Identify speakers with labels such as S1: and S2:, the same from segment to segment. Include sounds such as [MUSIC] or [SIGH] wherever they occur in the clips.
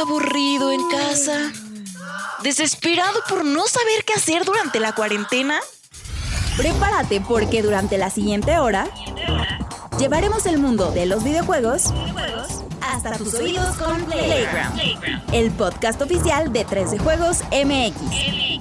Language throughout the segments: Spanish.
S1: aburrido en casa, desesperado por no saber qué hacer durante la cuarentena.
S2: Prepárate porque durante la siguiente hora llevaremos el mundo de los videojuegos hasta tus oídos con Playground, el podcast oficial de 13 Juegos MX.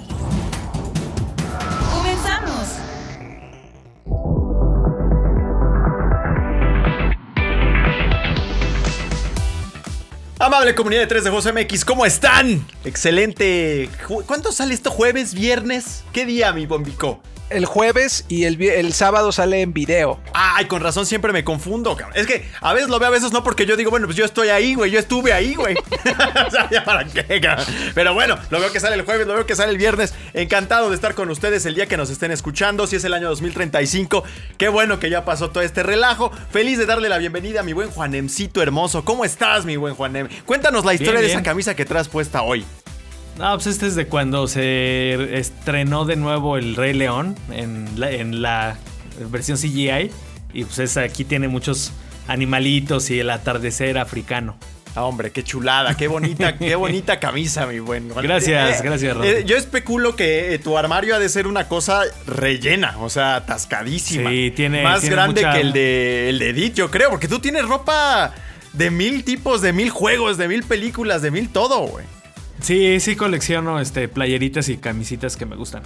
S3: Amable comunidad de 3 de Juegos MX, ¿cómo están? Excelente. ¿Cuándo sale esto? ¿Jueves? ¿Viernes? ¿Qué día, mi bombico?
S4: El jueves y el, el sábado sale en video.
S3: Ay, con razón siempre me confundo, cabrón. Es que a veces lo veo, a veces no, porque yo digo, bueno, pues yo estoy ahí, güey, yo estuve ahí, güey. [LAUGHS] o sea, ya para qué, cabrón. Pero bueno, lo veo que sale el jueves, lo veo que sale el viernes. Encantado de estar con ustedes el día que nos estén escuchando, si es el año 2035. Qué bueno que ya pasó todo este relajo. Feliz de darle la bienvenida a mi buen Juanemcito hermoso. ¿Cómo estás, mi buen Juanem? Cuéntanos la historia
S5: Bien,
S3: de esa camisa que traes puesta hoy.
S5: No, pues este es de cuando se estrenó de nuevo el Rey León en la, en la versión CGI. Y pues es, aquí tiene muchos animalitos y el atardecer africano.
S3: Ah, hombre, qué chulada, qué bonita, [LAUGHS] qué bonita camisa, mi buen.
S5: Gracias, gracias, Rodri.
S3: eh, yo especulo que eh, tu armario ha de ser una cosa rellena, o sea, atascadísima.
S5: Sí, tiene-
S3: Más
S5: tiene
S3: grande
S5: mucha-
S3: que el de, el de Edith, yo creo, porque tú tienes ropa de mil tipos, de mil juegos, de mil películas, de mil todo, güey.
S5: Sí, sí colecciono este, playeritas y camisitas que me gustan.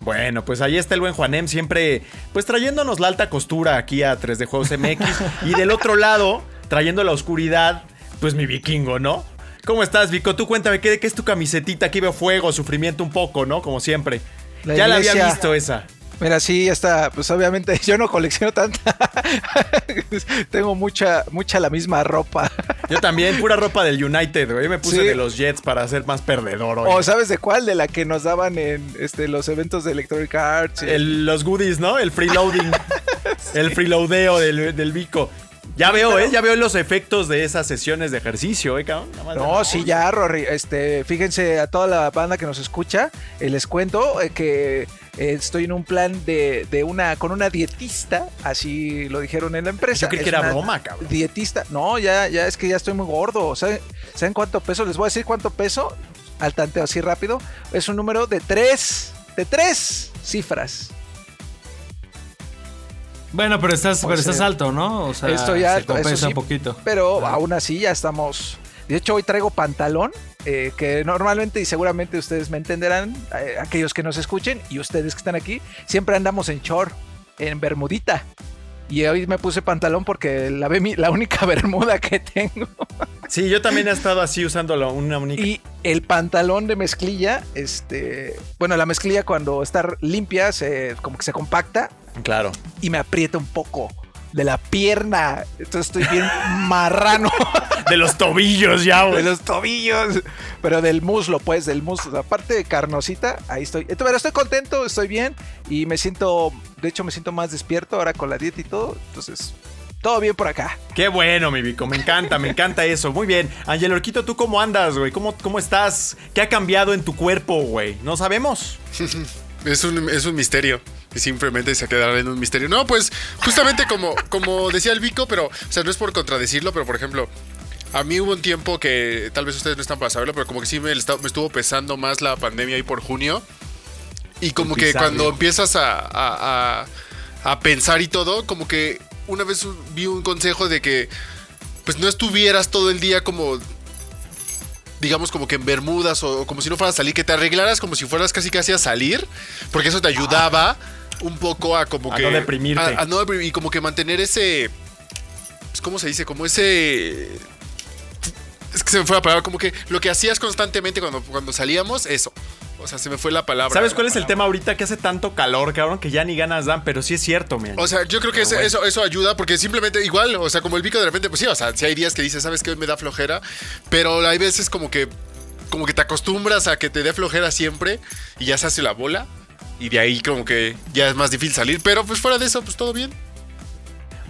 S3: Bueno, pues ahí está el buen Juanem, siempre pues trayéndonos la alta costura aquí a 3D Juegos MX. y del otro lado, trayendo la oscuridad, pues mi vikingo, ¿no? ¿Cómo estás, Vico? Tú cuéntame, ¿qué, qué es tu camisetita? Aquí veo fuego, sufrimiento un poco, ¿no? Como siempre.
S4: La
S3: ya la había visto esa.
S4: Mira, sí, está, pues obviamente [LAUGHS] yo no colecciono tanta. [LAUGHS] Tengo mucha, mucha la misma ropa.
S3: Yo también, pura ropa del United, güey. Me puse
S4: Sí.
S3: de los Jets para ser más perdedor hoy.
S4: ¿O sabes de cuál? De la que nos daban en este, los eventos de Electronic Arts. y-
S3: El- los goodies, ¿no? El freeloading. [LAUGHS] El freeloadeo del, del Vico. Ya veo, ¿eh? Ya veo los efectos de esas sesiones de ejercicio, ¿eh, cabrón? Nada más de-
S4: No, sí, ya, Rory. Este, fíjense a toda la banda que nos escucha, eh, les cuento eh, que eh, estoy en un plan de, de una con una dietista, así lo dijeron en la empresa.
S3: Yo creí
S4: Es
S3: que era broma, cabrón.
S4: Dietista, no, ya, ya es que ya estoy muy gordo. ¿Saben, ¿Saben cuánto peso? Les voy a decir cuánto peso al tanteo así rápido. Es un número de tres, de tres cifras.
S5: Bueno, pero estás, pero
S4: Pues,
S5: estás
S4: eh,
S5: alto, ¿no? O sea,
S4: Estoy
S5: se
S4: alto, eso
S5: compensa
S4: sí,
S5: un poquito.
S4: Pero
S5: Ah.
S4: aún así ya estamos. De hecho, hoy traigo pantalón, eh, que normalmente y seguramente ustedes me entenderán, eh, aquellos que nos escuchen y ustedes que están aquí, siempre andamos en short, en bermudita. Y hoy me puse pantalón porque la, la única [LAUGHS] bermuda que tengo.
S3: Sí, yo también he estado así usando la- una única.
S4: Y el pantalón de mezclilla, este, bueno, la mezclilla cuando está limpia, se, como que se compacta
S3: Claro.
S4: y me aprieta un poco de la pierna. Entonces estoy bien marrano. [LAUGHS]
S3: De los tobillos ya,
S4: de
S3: güey.
S4: los tobillos, pero del muslo, pues, del muslo. Aparte de carnosita, ahí estoy. Pero estoy contento, estoy bien y me siento, de hecho, me siento más despierto ahora con la dieta y todo. Entonces, todo bien por acá.
S3: Qué bueno, mi Vico. Me encanta, me encanta eso. Muy bien. Angel Orquito, ¿tú cómo andas, güey? ¿Cómo, ¿Cómo estás? ¿Qué ha cambiado en tu cuerpo, güey? No sabemos. [LAUGHS]
S6: Es un, es un misterio. Y simplemente se quedará en un misterio. No, pues justamente como, [LAUGHS] como decía el Vico, pero, o sea, no es por contradecirlo, pero por ejemplo, a mí hubo un tiempo que tal vez ustedes no están para saberlo, pero como que sí me, estuvo pesando más la pandemia ahí por junio. Y como que cuando empiezas a, a- a- a pensar y todo, como que una vez vi un consejo de que pues no estuvieras todo el día como digamos como que en bermudas o, o como si no fueras a salir, que te arreglaras como si fueras casi casi a salir, porque eso te ayudaba un poco a como
S3: A
S6: que
S3: no deprimirte.
S6: a- a no deprim- y como que mantener ese pues, ¿cómo se dice? Como ese es que se me fue la palabra, como que lo que hacías constantemente cuando, cuando salíamos, eso. O sea, se me fue la palabra.
S3: ¿Sabes cuál es el tema ahorita? Que hace tanto calor, cabrón, que ya ni ganas dan, pero sí es cierto, man.
S6: O sea, yo creo que ese- eso, eso ayuda porque simplemente igual, o sea, como el pico de repente, pues sí, o sea, si hay días que dices, sabes hoy me da flojera, pero hay veces como que, como que te acostumbras a que te dé flojera siempre y ya se hace la bola y de ahí como que ya es más difícil salir, pero pues fuera de eso, pues todo bien.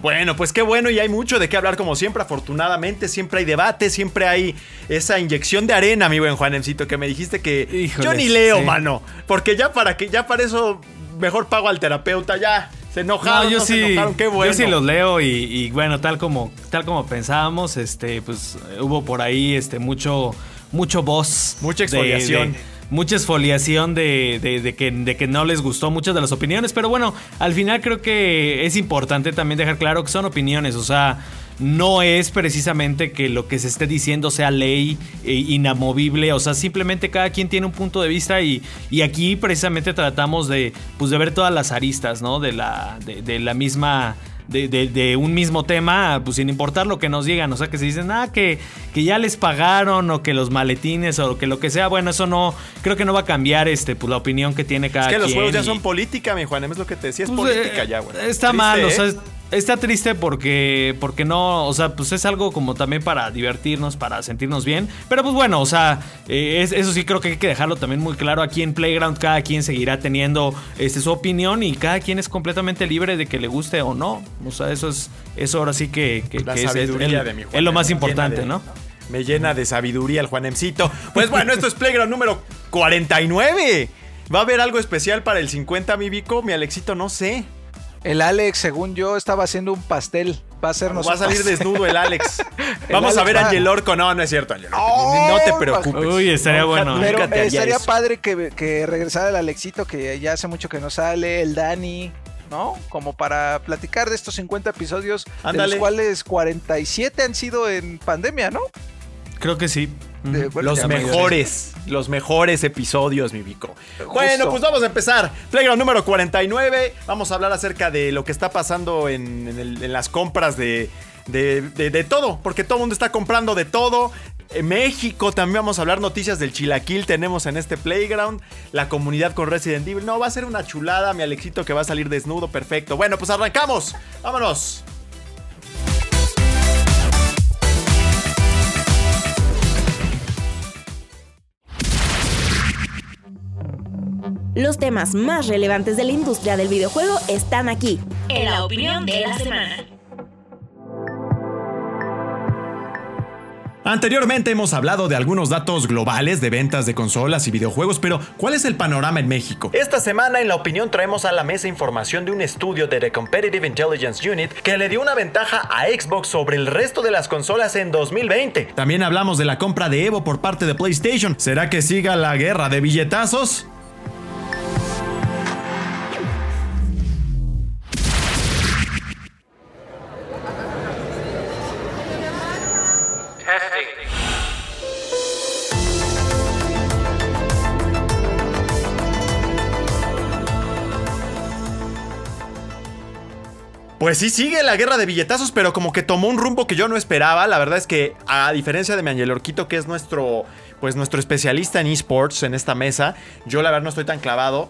S3: Bueno, pues qué bueno y hay mucho de qué hablar como siempre, afortunadamente, siempre hay debate, siempre hay esa inyección de arena, mi buen Juanemcito, que me dijiste que
S5: Híjoles,
S3: yo ni leo,
S5: sí.
S3: mano, porque ya para que ya para eso mejor pago al terapeuta, ya Se enojaron,
S5: No, yo
S3: no se
S5: sí,
S3: enojaron, qué bueno.
S5: yo sí los leo y, y bueno, tal como, tal como pensábamos, este, pues hubo por ahí este mucho, mucho voz.
S3: Mucha
S5: de-
S3: exfoliación.
S5: de- mucha exfoliación de, de- que, no les gustó muchas de las opiniones. Pero bueno, al final creo que es importante también dejar claro que son opiniones. O sea, no es precisamente que lo que se esté diciendo sea ley eh, inamovible. O sea, simplemente cada quien tiene un punto de vista y, aquí precisamente tratamos de, pues, de ver todas las aristas, ¿no? De la, de la misma... De, de- de un mismo tema, pues sin importar lo que nos digan, o sea, que se dicen, ah, que, que ya les pagaron, o que los maletines, o que lo que sea, bueno, eso no, creo que no va a cambiar este, pues la opinión que tiene cada
S3: Es que los
S5: quien
S3: juegos ya son política, mi Juan, es lo que te decía, es
S5: pues,
S3: política
S5: eh,
S3: ya, güey.
S5: Está
S3: Triste,
S5: mal, o
S3: ¿eh?
S5: sea, es- está triste porque, porque no, o sea, pues es algo como también para divertirnos, para sentirnos bien. Pero pues bueno, o sea, eh, es- eso sí creo que hay que dejarlo también muy claro. Aquí en Playground cada quien seguirá teniendo este, su opinión y cada quien es completamente libre de que le guste o no. O sea, eso es, eso ahora sí que, que-
S3: La
S5: que es, es- el-
S3: de mi
S5: es lo más importante,
S3: de-
S5: ¿no?
S3: Me llena de sabiduría el Juanemcito. Pues bueno, esto es Playground número 49. ¿Va a haber algo especial para el 50, mi Vico? Mi Alexito, no sé.
S4: El Alex, según yo, estaba haciendo un pastel. Va a hacernos
S3: Va a salir
S4: pastel.
S3: desnudo el Alex. [LAUGHS]
S4: El
S3: Vamos a ver
S4: va-
S3: a Angel Orco. No, no es cierto, Angel Orco.
S4: No,
S3: no te preocupes.
S5: Uy, estaría bueno, ¿eh?
S4: Pero eh, estaría
S3: eso.
S4: padre que, que regresara el Alexito, que ya hace mucho que no sale, el Dani, ¿no? Como para platicar de estos 50 episodios, de
S3: Ándale.
S4: los cuales 47 han sido en pandemia, ¿no?
S5: Creo que sí.
S4: De-
S5: Ujú.
S4: bueno,
S3: Los mejores, los mejores episodios, mi Vico.
S4: Justo.
S3: Bueno, pues vamos a empezar. Playground número 49. Vamos a hablar acerca de lo que está pasando en, en el- en las compras de, de, de- de todo, porque todo el mundo está comprando de todo. En México también vamos a hablar noticias del chilaquil tenemos en este playground. La comunidad con Resident Evil. No, va a ser una chulada, mi Alexito que va a salir desnudo, perfecto. Bueno, pues arrancamos. Vámonos.
S2: Los temas más relevantes de la industria del videojuego están aquí.
S1: En la opinión de la semana.
S3: Anteriormente hemos hablado de algunos datos globales de ventas de consolas y videojuegos, pero ¿cuál es el panorama en México? Esta semana en la opinión traemos a la mesa información de un estudio de The Competitive Intelligence Unit que le dio una ventaja a Xbox sobre el resto de las consolas en 2020. También hablamos de la compra de Evo por parte de PlayStation. ¿Será que siga la guerra de billetazos? Pues sí, sigue la guerra de billetazos, pero como que tomó un rumbo que yo no esperaba. La verdad es que, a diferencia de mi Orquito, que es nuestro, pues, nuestro especialista en esports en esta mesa, yo la verdad no estoy tan clavado.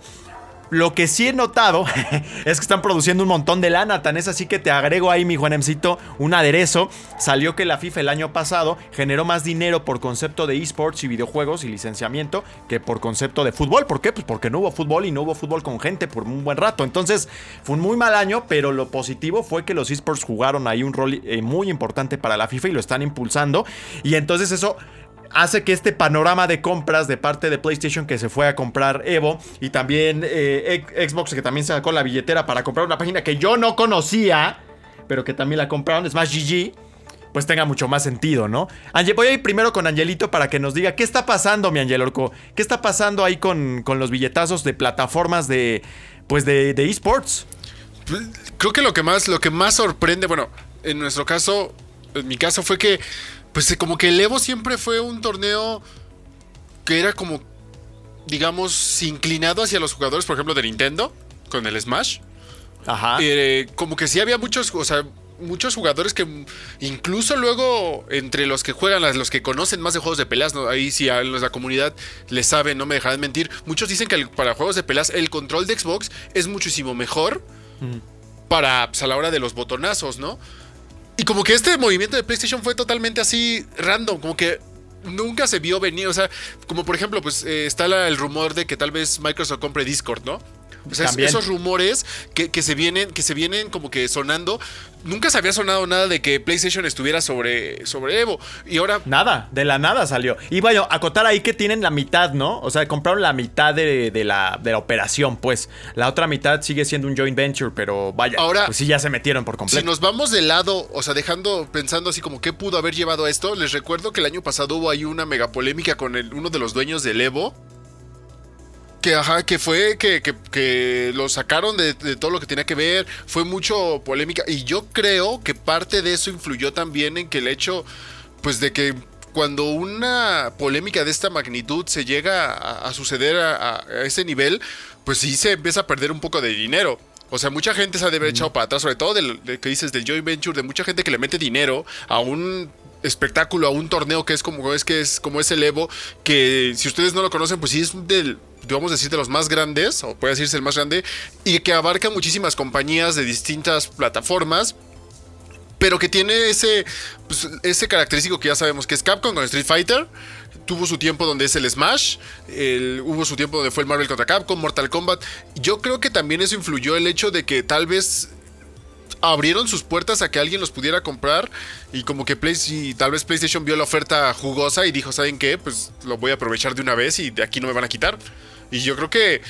S3: Lo que sí he notado [LAUGHS] es que están produciendo un montón de lana, tan es así que te agrego ahí, mi Juanemcito, un aderezo. Salió que la FIFA el año pasado generó más dinero por concepto de esports y videojuegos y licenciamiento que por concepto de fútbol. ¿Por qué? Pues porque no hubo fútbol y no hubo fútbol con gente por un buen rato. Entonces fue un muy mal año, pero lo positivo fue que los esports jugaron ahí un rol eh, muy importante para la FIFA y lo están impulsando. Y entonces eso hace que este panorama de compras de parte de PlayStation que se fue a comprar Evo y también eh, Xbox que también sacó la billetera para comprar una página que yo no conocía, pero que también la compraron, Smash GG, pues tenga mucho más sentido, ¿no? Angel, voy a ir primero con Angelito para que nos diga qué está pasando, mi Angel Orco, qué está pasando ahí con, con los billetazos de plataformas de, pues de, de esports.
S6: Creo que lo que más, lo que más sorprende, bueno, en nuestro caso, en mi caso fue que, pues como que el Evo siempre fue un torneo que era como, digamos, inclinado hacia los jugadores, por ejemplo, de Nintendo, con el Smash.
S3: Ajá.
S6: Eh, como que sí había muchos, o sea, muchos jugadores que incluso luego entre los que juegan, los que conocen más de juegos de peleas, ¿no? ahí sí a la comunidad les saben, no me dejarán mentir, muchos dicen que el- para juegos de peleas el control de Xbox es muchísimo mejor para pues, a la hora de los botonazos, ¿no? Y como que este movimiento de PlayStation fue totalmente así random, como que nunca se vio venir, o sea, como por ejemplo, pues eh, está el rumor de que tal vez Microsoft compre Discord, ¿no? O sea, es-
S3: También.
S6: esos rumores que, que se vienen, que se vienen como que sonando. Nunca se había sonado nada de que PlayStation estuviera sobre, sobre Evo. Y ahora
S3: Nada, de la nada salió. Y bueno, acotar ahí que tienen la mitad, ¿no? O sea, compraron la mitad de, de la, de la operación, pues. La otra mitad sigue siendo un joint venture, pero vaya,
S6: Ahora-
S3: pues sí ya se metieron por
S6: Si
S3: completo.
S6: nos vamos de lado, o sea, dejando, pensando así como qué pudo haber llevado a esto, les recuerdo que el año pasado hubo ahí una mega polémica con el, uno de los dueños del Evo. Que, ajá, que fue que, que- que lo sacaron de, de todo lo que tenía que ver. Fue mucho polémica. Y yo creo que parte de eso influyó también en que el hecho, pues de que cuando una polémica de esta magnitud se llega a, a suceder a, ese nivel, pues sí se empieza a perder un poco de dinero. O sea, mucha gente se ha de haber echado para atrás, sobre todo del, de que dices del joint venture, de mucha gente que le mete dinero a un espectáculo, a un torneo que es como es que es como es el Evo, que si ustedes no lo conocen, pues sí es del vamos decir de los más grandes, o puede decirse el más grande, y que abarca muchísimas compañías de distintas plataformas pero que tiene ese, pues, ese característico que ya sabemos que es Capcom con Street Fighter. Tuvo su tiempo donde es el Smash, hubo su tiempo donde fue el Marvel contra Capcom, Mortal Kombat. Yo creo que también eso influyó el hecho de que tal vez abrieron sus puertas a que alguien los pudiera comprar y como que Play, y tal vez PlayStation vio la oferta jugosa y dijo, ¿saben qué? Pues lo voy a aprovechar de una vez y de aquí no me van a quitar. Y yo creo que,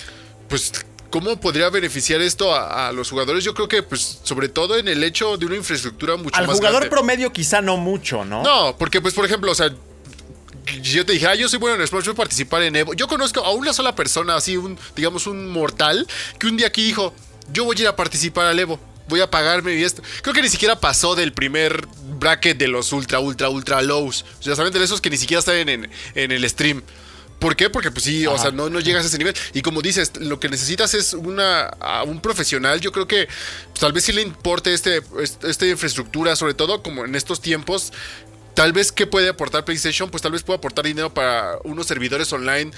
S6: pues, ¿cómo podría beneficiar esto a, a los jugadores? Yo creo que, pues, sobre todo en el hecho de una infraestructura mucho
S3: Al
S6: más
S3: jugador
S6: grande.
S3: promedio quizá no mucho, ¿no?
S6: No, porque pues por ejemplo, o sea, si yo te dije, ah, yo soy bueno en Smash, voy a participar en Evo. Yo conozco a una sola persona, así, un, digamos, un mortal, que un día aquí dijo, yo voy a ir a participar al Evo. Voy a pagarme y esto. Creo que ni siquiera pasó del primer bracket de los ultra, ultra, ultra lows. O sea, saben de esos que ni siquiera están en, en el stream. ¿Por qué? Porque pues sí, o sea, no, no llegas a ese nivel. Y como dices, lo que necesitas es una, a un profesional. Yo creo que pues, tal vez sí le importe este, este- esta infraestructura, sobre todo como en estos tiempos. Tal vez que puede aportar PlayStation, pues tal vez pueda aportar dinero para unos servidores online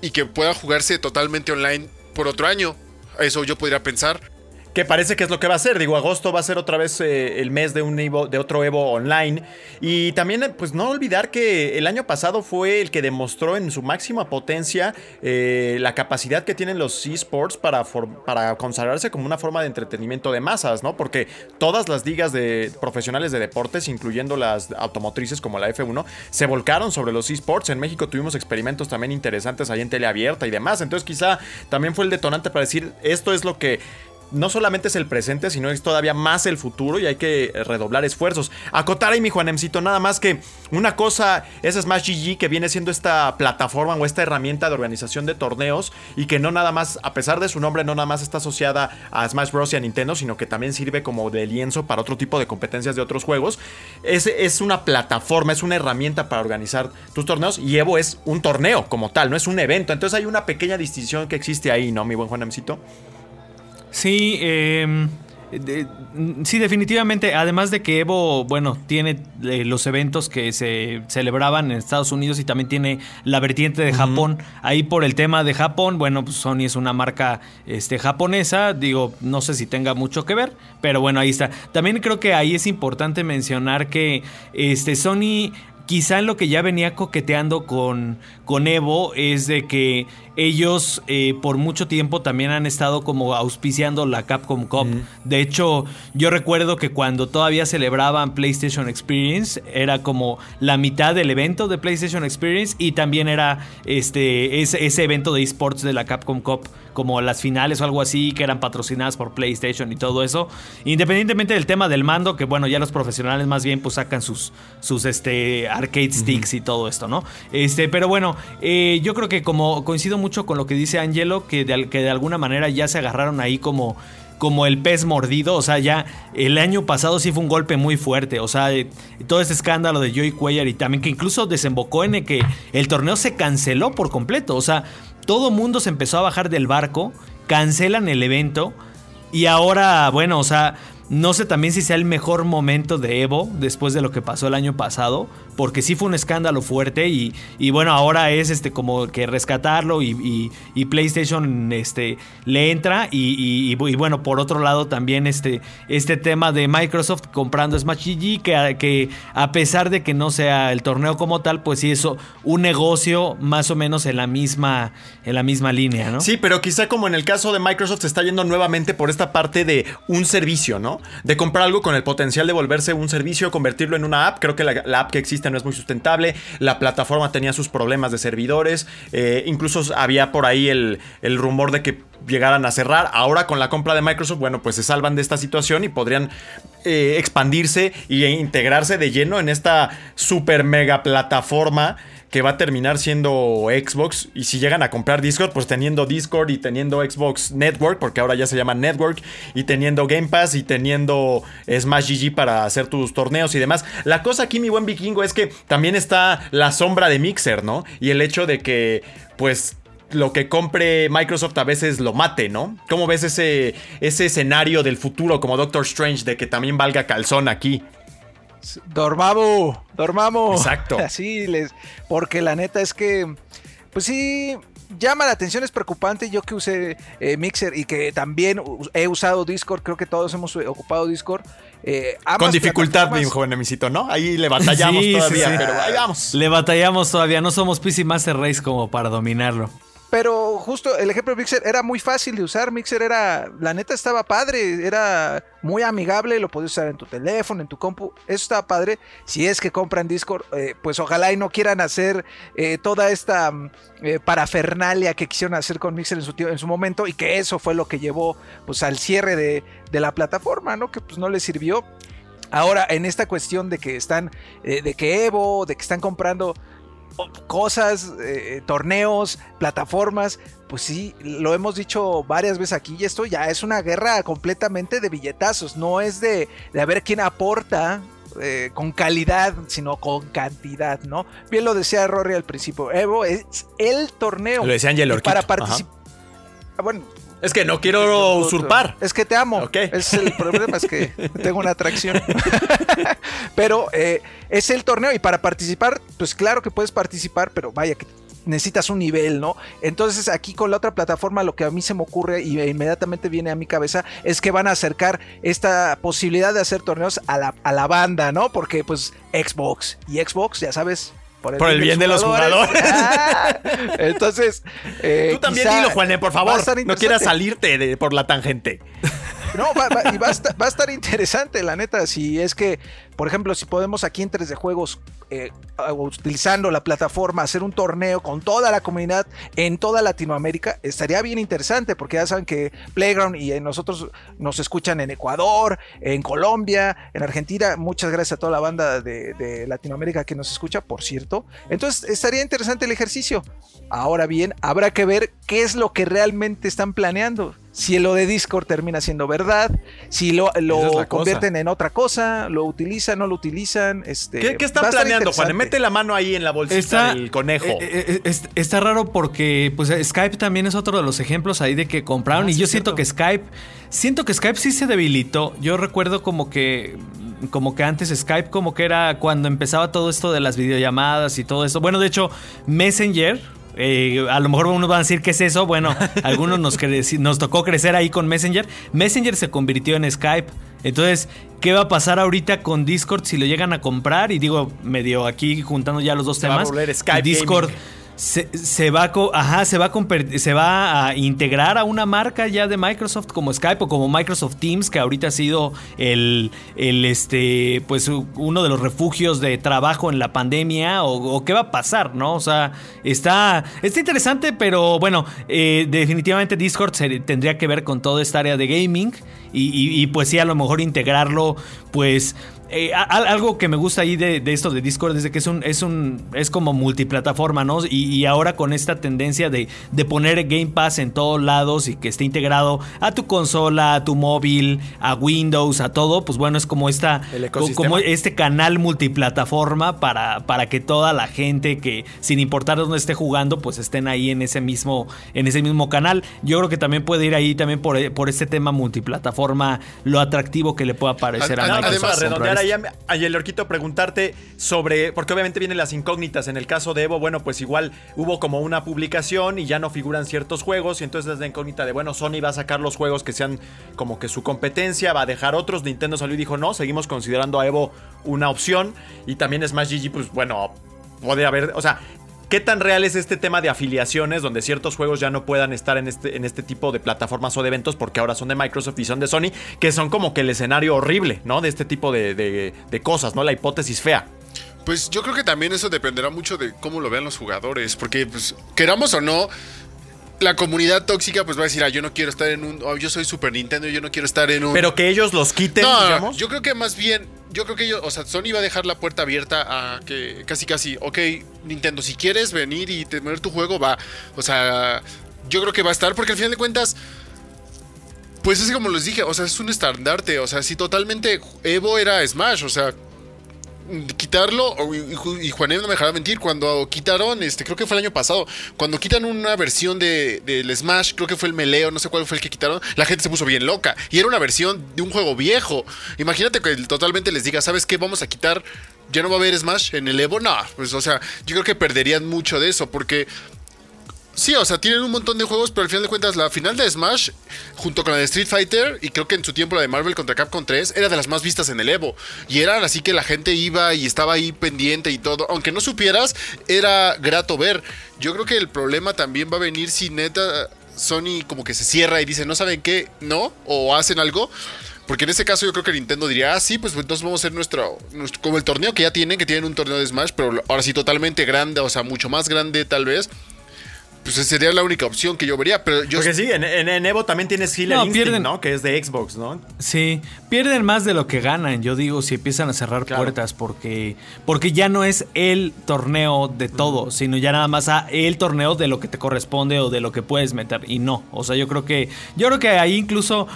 S6: y que pueda jugarse totalmente online por otro año. Eso yo podría pensar.
S3: Que parece que es lo que va a ser. Digo, agosto va a ser otra vez eh, el mes de un Evo, de otro Evo online. Y también, pues no olvidar que el año pasado fue el que demostró en su máxima potencia eh, la capacidad que tienen los esports para, para consagrarse como una forma de entretenimiento de masas, ¿no? Porque todas las ligas de profesionales de deportes, incluyendo las automotrices como la F1, se volcaron sobre los esports. En México tuvimos experimentos también interesantes ahí en teleabierta y demás. Entonces, quizá también fue el detonante para decir esto es lo que no solamente es el presente, sino es todavía más el futuro y hay que redoblar esfuerzos. Acotar ahí, mi Juanemcito, nada más que una cosa es Smash GG, que viene siendo esta plataforma o esta herramienta de organización de torneos y que no nada más, a pesar de su nombre, no nada más está asociada a Smash Bros. y a Nintendo, sino que también sirve como de lienzo para otro tipo de competencias de otros juegos. Es, es una plataforma, es una herramienta para organizar tus torneos y Evo es un torneo como tal, no es un evento. Entonces hay una pequeña distinción que existe ahí, ¿no, mi buen Juanemcito?
S5: Sí, eh, de- sí, definitivamente. Además de que Evo, bueno, tiene eh, los eventos que se celebraban en Estados Unidos y también tiene la vertiente de Japón. Ahí por el tema de Japón, bueno, pues Sony es una marca este, japonesa. Digo, no sé si tenga mucho que ver, pero bueno, ahí está. También creo que ahí es importante mencionar que este, Sony quizá en lo que ya venía coqueteando con, con Evo es de que ellos eh, por mucho tiempo también han estado como auspiciando la Capcom Cup. De hecho, yo recuerdo que cuando todavía celebraban PlayStation Experience, era como la mitad del evento de PlayStation Experience y también era este, ese, ese evento de esports de la Capcom Cup, como las finales o algo así, que eran patrocinadas por PlayStation y todo eso. Independientemente del tema del mando, que bueno, ya los profesionales más bien pues sacan sus, sus este, arcade sticks y todo esto, ¿no? Este, pero bueno, eh, yo creo que como coincido mucho con lo que dice Angelo, que de, que de alguna manera ya se agarraron ahí como como el pez mordido, o sea, ya el año pasado sí fue un golpe muy fuerte, o sea, eh, todo ese escándalo de Joey Cuellar y también que incluso desembocó en el que el torneo se canceló por completo, o sea, todo mundo se empezó a bajar del barco, cancelan el evento y ahora, bueno, o sea, No sé también si sea el mejor momento de Evo después de lo que pasó el año pasado, porque sí fue un escándalo fuerte y, y bueno, ahora es este como que rescatarlo y, y- PlayStation este, le entra y bueno, por otro lado también este, este tema de Microsoft comprando Smash GG, que, que a pesar de que no sea el torneo como tal, pues sí es un negocio más o menos en la misma, en la misma línea, ¿no?
S3: Sí, pero quizá como en el caso de Microsoft se está yendo nuevamente por esta parte de un servicio, ¿no? De comprar algo con el potencial de volverse un servicio, convertirlo en una app. Creo que la, app que existe no es muy sustentable. La plataforma tenía sus problemas de servidores. eh, incluso había por ahí el, el rumor de que llegaran a cerrar. Ahora con la compra de Microsoft, bueno, pues se salvan de esta situación y podrían eh, expandirse e integrarse de lleno en esta super mega plataforma que va a terminar siendo Xbox. Y si llegan a comprar Discord, pues teniendo Discord y teniendo Xbox Network, porque ahora ya se llama Network, y teniendo Game Pass y teniendo Smash GG para hacer tus torneos y demás. La cosa aquí, mi buen vikingo, es que también está la sombra de Mixer, ¿no? Y el hecho de que, pues lo que compre Microsoft a veces lo mate, ¿no? ¿Cómo ves ese, ese escenario del futuro como Doctor Strange de que también valga calzón aquí?
S4: Dormamos, dormamos.
S3: Exacto. [LAUGHS]
S4: Así les. Porque la neta es que. Pues sí. Llama la atención, es preocupante. Yo que usé eh, Mixer y que también he usado Discord, creo que todos hemos ocupado Discord. eh,
S3: Con dificultad, mi joven emisito, ¿no? Ahí le batallamos [LAUGHS]
S5: Sí, sí,
S3: todavía,
S5: sí.
S3: pero ahí vamos.
S5: Le batallamos todavía, no somos PC Master Race como para dominarlo.
S4: Pero justo el ejemplo de Mixer era muy fácil de usar. Mixer era, la neta estaba padre, era muy amigable, lo podías usar en tu teléfono, en tu compu. Eso estaba padre. Si es que compran Discord, eh, pues ojalá y no quieran hacer eh, toda esta mm, eh, parafernalia que quisieron hacer con Mixer en su, momento y que eso fue lo que llevó pues al cierre de, la plataforma, ¿no? Que pues no les sirvió. Ahora, en esta cuestión de que están, de que Evo, de que están comprando cosas, eh, torneos, plataformas, pues sí, lo hemos dicho varias veces aquí y esto ya es una guerra completamente de billetazos, no es de, de a ver quién aporta. eh, con calidad, sino con cantidad, ¿no? Bien lo decía Rory al principio. Evo es el torneo.
S3: Lo decía Angel
S4: Y
S3: Orquito,
S4: Para participar. Bueno,
S3: Es que no quiero usurpar.
S4: es que te amo.
S3: Ok.
S4: Ese es el problema, es que tengo una atracción. [LAUGHS] pero eh, es el torneo y para participar, pues claro que puedes participar, pero vaya que necesitas un nivel, ¿no? Entonces aquí con la otra plataforma lo que a mí se me ocurre y inmediatamente viene a mi cabeza es que van a acercar esta posibilidad de hacer torneos a la, a la banda, ¿no? Porque pues Xbox y Xbox, ya sabes.
S3: Por el bien de los jugadores. [LAUGHS]
S4: Ah, entonces... eh,
S3: Tú también dilo, Juané, por favor. No quieras salirte de- por la tangente.
S4: No, va, va- y va a, estar, va a estar interesante, la neta. Si es que, por ejemplo, si podemos aquí en 3 de Juegos, eh, utilizando la plataforma, hacer un torneo con toda la comunidad en toda Latinoamérica, estaría bien interesante, porque ya saben que Playground y eh, nosotros nos escuchan en Ecuador, en Colombia, en Argentina. Muchas gracias a toda la banda de, de Latinoamérica que nos escucha, por cierto. Entonces, estaría interesante el ejercicio. Ahora bien, habrá que ver qué es lo que realmente están planeando. Si lo de Discord termina siendo verdad, si lo, lo
S3: es
S4: convierten en otra cosa, lo utilizan, no lo utilizan. Este,
S3: ¿Qué, qué están planeando, Juan? Mete la mano ahí en la bolsita
S5: Está,
S3: del conejo.
S5: eh, eh, es- está raro porque pues Skype también es otro de los ejemplos ahí de que compraron
S3: Ah,
S5: y
S3: sí,
S5: yo siento
S3: cierto.
S5: que Skype siento que Skype sí se debilitó. Yo recuerdo como que como que antes Skype como que era cuando empezaba todo esto de las videollamadas y todo eso. Bueno, de hecho Messenger eh, a lo mejor unos van a decir qué es eso. Bueno, [LAUGHS] algunos nos, nos tocó crecer ahí con Messenger. Messenger se convirtió en Skype. Entonces, ¿qué va a pasar ahorita con Discord si lo llegan a comprar? Y digo, medio aquí juntando ya los dos
S3: Se va a
S5: temas.
S3: volver Skype
S5: Discord
S3: Gaming.
S5: Se, va se va a se va a integrar a una marca ya de Microsoft como Skype o como Microsoft Teams, que ahorita ha sido el, el este, pues uno de los refugios de trabajo en la pandemia, o, qué va a pasar, ¿no? O sea, está, está interesante, pero bueno, eh, definitivamente Discord se- tendría que ver con toda esta área de gaming. Y, y- y, pues sí, a lo mejor integrarlo, pues eh, a- a- algo que me gusta ahí de, de esto de Discord es de que es un, es un, es como multiplataforma, ¿no? Y, y ahora con esta tendencia de, de poner Game Pass en todos lados y que esté integrado a tu consola, a tu móvil, a Windows, a todo, pues bueno, es como esta, como este canal multiplataforma para, para que toda la gente que, sin importar dónde esté jugando, pues estén ahí en ese mismo, en ese mismo canal. Yo creo que también puede ir ahí también por, por este tema multiplataforma, lo atractivo que le pueda parecer a Microsoft
S3: pues para
S5: comprar
S3: redondear
S5: esto.
S3: ahí, a- a Yelorquito, preguntarte sobre, porque obviamente vienen las incógnitas. En el caso de Evo, bueno, pues igual hubo como una publicación y ya no figuran ciertos juegos. Y entonces es la incógnita de, bueno, Sony va a sacar los juegos que sean como que su competencia, va a dejar otros. Nintendo salió y dijo, no, seguimos considerando a Evo una opción. Y también Smash GG, pues bueno, puede haber, o sea. ¿Qué tan real es este tema de afiliaciones donde ciertos juegos ya no puedan estar en este, en este tipo de plataformas o de eventos porque ahora son de Microsoft y son de Sony, que son como que el escenario horrible, ¿no? De este tipo de, de- de cosas, ¿no? La hipótesis fea.
S6: Pues yo creo que también eso dependerá mucho de cómo lo vean los jugadores, porque pues queramos o no, la comunidad tóxica pues va a decir, ah, yo no quiero estar en un, oh, yo soy Super Nintendo, yo no quiero estar en un...
S3: Pero que ellos los quiten,
S6: no,
S3: digamos.
S6: yo creo que más bien, yo creo que ellos, o sea, Sony va a dejar la puerta abierta a que casi casi, ok, Nintendo, si quieres venir y tener tu juego, va. O sea, yo creo que va a estar, porque al final de cuentas, pues es como les dije, o sea, es un estandarte, o sea, si totalmente Evo era Smash, o sea, quitarlo, y Juanem no me dejará mentir, cuando quitaron, este, creo que fue el año pasado, cuando quitan una versión de, del Smash, creo que fue el Meleo, no sé cuál fue el que quitaron, la gente se puso bien loca. Y era una versión de un juego viejo. Imagínate que totalmente les diga, ¿sabes qué? Vamos a quitar, ya no va a haber Smash en el Evo. No, pues o sea, yo creo que perderían mucho de eso, porque Sí, o sea, tienen un montón de juegos, pero al final de cuentas la final de Smash, junto con la de Street Fighter, y creo que en su tiempo la de Marvel contra Capcom 3, era de las más vistas en el Evo. Y eran así que la gente iba y estaba ahí pendiente y todo. Aunque no supieras, era grato ver. Yo creo que el problema también va a venir si neta Sony como que se cierra y dice, no saben qué, no, o hacen algo. Porque en ese caso yo creo que Nintendo diría, ah, sí, pues entonces vamos a hacer nuestro, nuestro- como el torneo que ya tienen, que tienen un torneo de Smash, pero ahora sí totalmente grande, o sea, mucho más grande tal vez. Pues sería la única opción que yo vería, pero yo...
S3: Porque sí, en, en- en Evo también tienes Killer
S5: No,
S3: Instinct,
S5: pierden.
S3: ¿no? Que es de Xbox, ¿no?
S5: Sí, pierden más de lo que ganan, yo digo, si empiezan a cerrar
S3: Claro.
S5: puertas, porque, porque ya no es el torneo de todo, sino ya nada más a el torneo de lo que te corresponde o de lo que puedes meter. Y no, o sea, yo creo que, yo creo que ahí incluso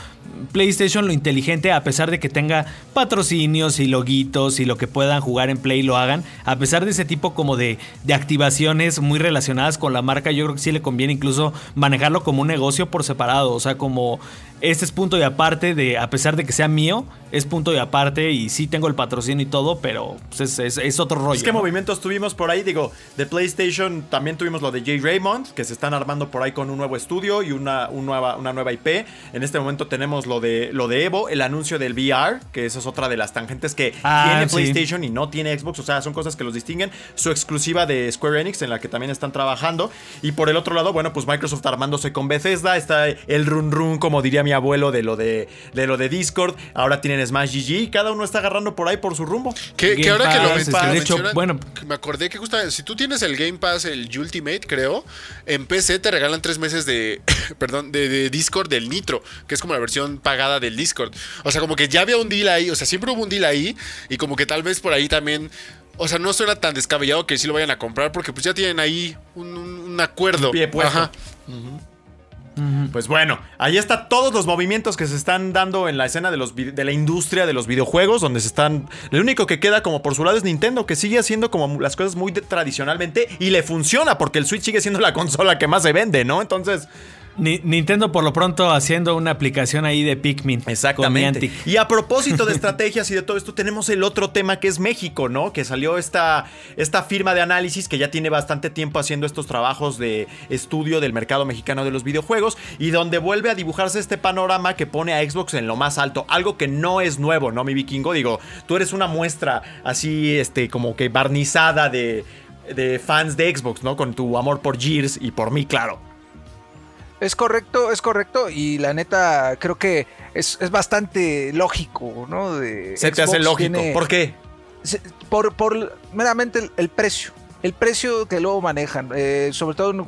S5: PlayStation lo inteligente, a pesar de que tenga patrocinios y loguitos y lo que puedan jugar en Play lo hagan, a pesar de ese tipo como de, de activaciones muy relacionadas con la marca, yo creo que sí le conviene incluso manejarlo como un negocio por separado, o sea, como este es punto y aparte de, a pesar de que sea mío, es punto y aparte y sí tengo el patrocinio y todo, pero pues, es, es- es otro rollo.
S3: Es que
S5: ¿no?
S3: movimientos tuvimos por ahí, digo, de PlayStation también tuvimos lo de Jay Raymond, que se están armando por ahí con un nuevo estudio y una, un nueva, una nueva IP. En este momento tenemos lo de, lo de Evo, el anuncio del VR, que esa es otra de las tangentes que
S5: Ah,
S3: tiene
S5: sí.
S3: PlayStation y no tiene Xbox, o sea, son cosas que los distinguen. Su exclusiva de Square Enix, en la que también están trabajando. Y por el otro lado, bueno, pues Microsoft armándose con Bethesda, está el run run, como diría mi abuelo, de lo de, de lo de Discord. Ahora tienen Smash GG y cada uno está agarrando por ahí por su rumbo.
S6: Que, que ahora que lo,
S5: Pass,
S6: men-
S5: este,
S6: lo
S5: de hecho,
S6: mencionan,
S5: bueno.
S6: me acordé que justamente si tú tienes el Game Pass, el Ultimate, creo, en PC te regalan tres meses de, [LAUGHS] perdón, de, de Discord del Nitro, que es como la versión pagada del Discord. O sea, como que ya había un deal ahí, o sea, siempre hubo un deal ahí y como que tal vez por ahí también, o sea, no suena tan descabellado que sí lo vayan a comprar porque pues ya tienen ahí un, un- un acuerdo.
S3: Un pie puesto.
S6: Ajá.
S3: Pues bueno, ahí está todos los movimientos que se están dando en la escena de, los, de la industria de los videojuegos, donde se están... Lo único que queda como por su lado es Nintendo, que sigue haciendo como las cosas muy tradicionalmente y le funciona, porque el Switch sigue siendo la consola que más se vende, ¿no? Entonces,
S5: Ni- Nintendo por lo pronto haciendo una aplicación ahí de Pikmin.
S3: exactamente. Y a propósito de [LAUGHS] estrategias y de todo esto, tenemos el otro tema que es México, ¿no? Que salió esta, esta firma de análisis que ya tiene bastante tiempo haciendo estos trabajos de estudio del mercado mexicano de los videojuegos y donde vuelve a dibujarse este panorama que pone a Xbox en lo más alto, algo que no es nuevo, ¿no, mi vikingo? Digo, tú eres una muestra así, este, como que barnizada de, de fans de Xbox, ¿no? Con tu amor por Gears y por mí, claro.
S4: Es correcto, es correcto. Y la neta, creo que es, es bastante lógico, ¿no? De
S3: Se te hace lógico.
S4: tiene-
S3: ¿Por qué?
S4: por, por meramente el, el precio. el precio que luego manejan, eh, sobre todo en-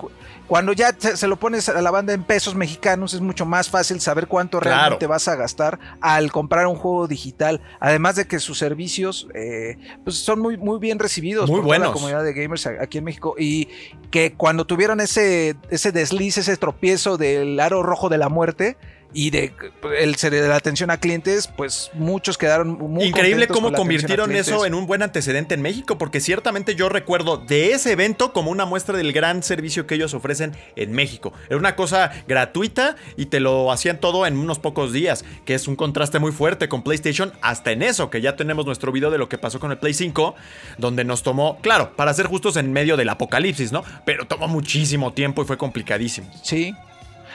S4: cuando ya se, se lo pones a la banda en pesos mexicanos, es mucho más fácil saber cuánto
S3: Claro.
S4: realmente vas a gastar al comprar un juego digital. Además de que sus servicios eh, pues son muy, muy bien recibidos
S3: Muy
S4: por toda la comunidad de gamers aquí en México. Y que cuando tuvieron ese, ese desliz, ese tropiezo del aro rojo de la muerte. Y de, el, de la atención a clientes, pues muchos quedaron muy
S3: Increíble cómo
S4: con
S3: convirtieron eso en un buen antecedente en México, porque ciertamente yo recuerdo de ese evento como una muestra del gran servicio que ellos ofrecen en México. Era una cosa gratuita y te lo hacían todo en unos pocos días, que es un contraste muy fuerte con PlayStation, hasta en eso, que ya tenemos nuestro video de lo que pasó con el Play 5, donde nos tomó, claro, para ser justos en medio del apocalipsis, ¿no? Pero tomó muchísimo tiempo y fue complicadísimo.
S4: Sí.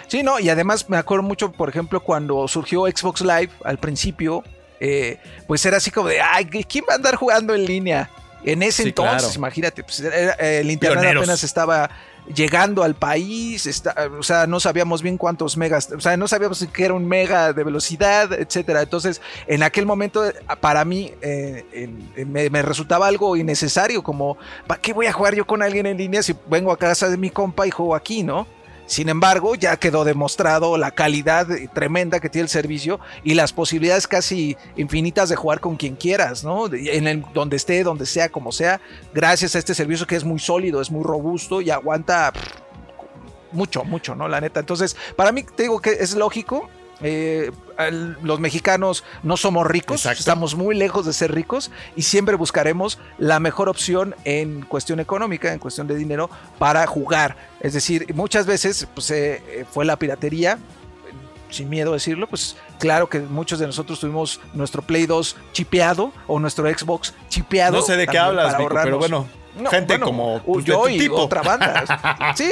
S4: Sí, no, y además me acuerdo mucho, por ejemplo, cuando surgió Xbox Live al principio, eh, pues era así como de, ay, ¿quién va a andar jugando en línea? En ese
S3: Sí,
S4: entonces,
S3: claro.
S4: imagínate, pues, era- eh, el internet
S3: Pioneros.
S4: apenas estaba llegando al país, está- o sea, no sabíamos bien cuántos megas, o sea, no sabíamos si que era un mega de velocidad, etcétera. Entonces, en aquel momento, para mí, eh, me, me resultaba algo innecesario, como, ¿para qué voy a jugar yo con alguien en línea si vengo a casa de mi compa y juego aquí, no? Sin embargo, ya quedó demostrado la calidad tremenda que tiene el servicio y las posibilidades casi infinitas de jugar con quien quieras, ¿no? En el, donde esté, donde sea, como sea, gracias a este servicio que es muy sólido, es muy robusto y aguanta mucho, mucho, ¿no? La neta. Entonces, para mí, te digo que es lógico. eh, los mexicanos no somos ricos,
S3: Exacto.
S4: estamos muy lejos de ser ricos y siempre buscaremos la mejor opción en cuestión económica, en cuestión de dinero, para jugar. Es decir, muchas veces pues, eh, eh, fue la piratería, sin miedo a decirlo, pues claro que muchos de nosotros tuvimos nuestro Play 2 chipeado o nuestro Xbox chipeado.
S3: No sé de qué hablas, Mico, pero bueno,
S4: No,
S3: gente
S4: bueno,
S3: como de
S4: yo
S3: tu
S4: y
S3: tipo.
S4: otra banda. [LAUGHS] sí,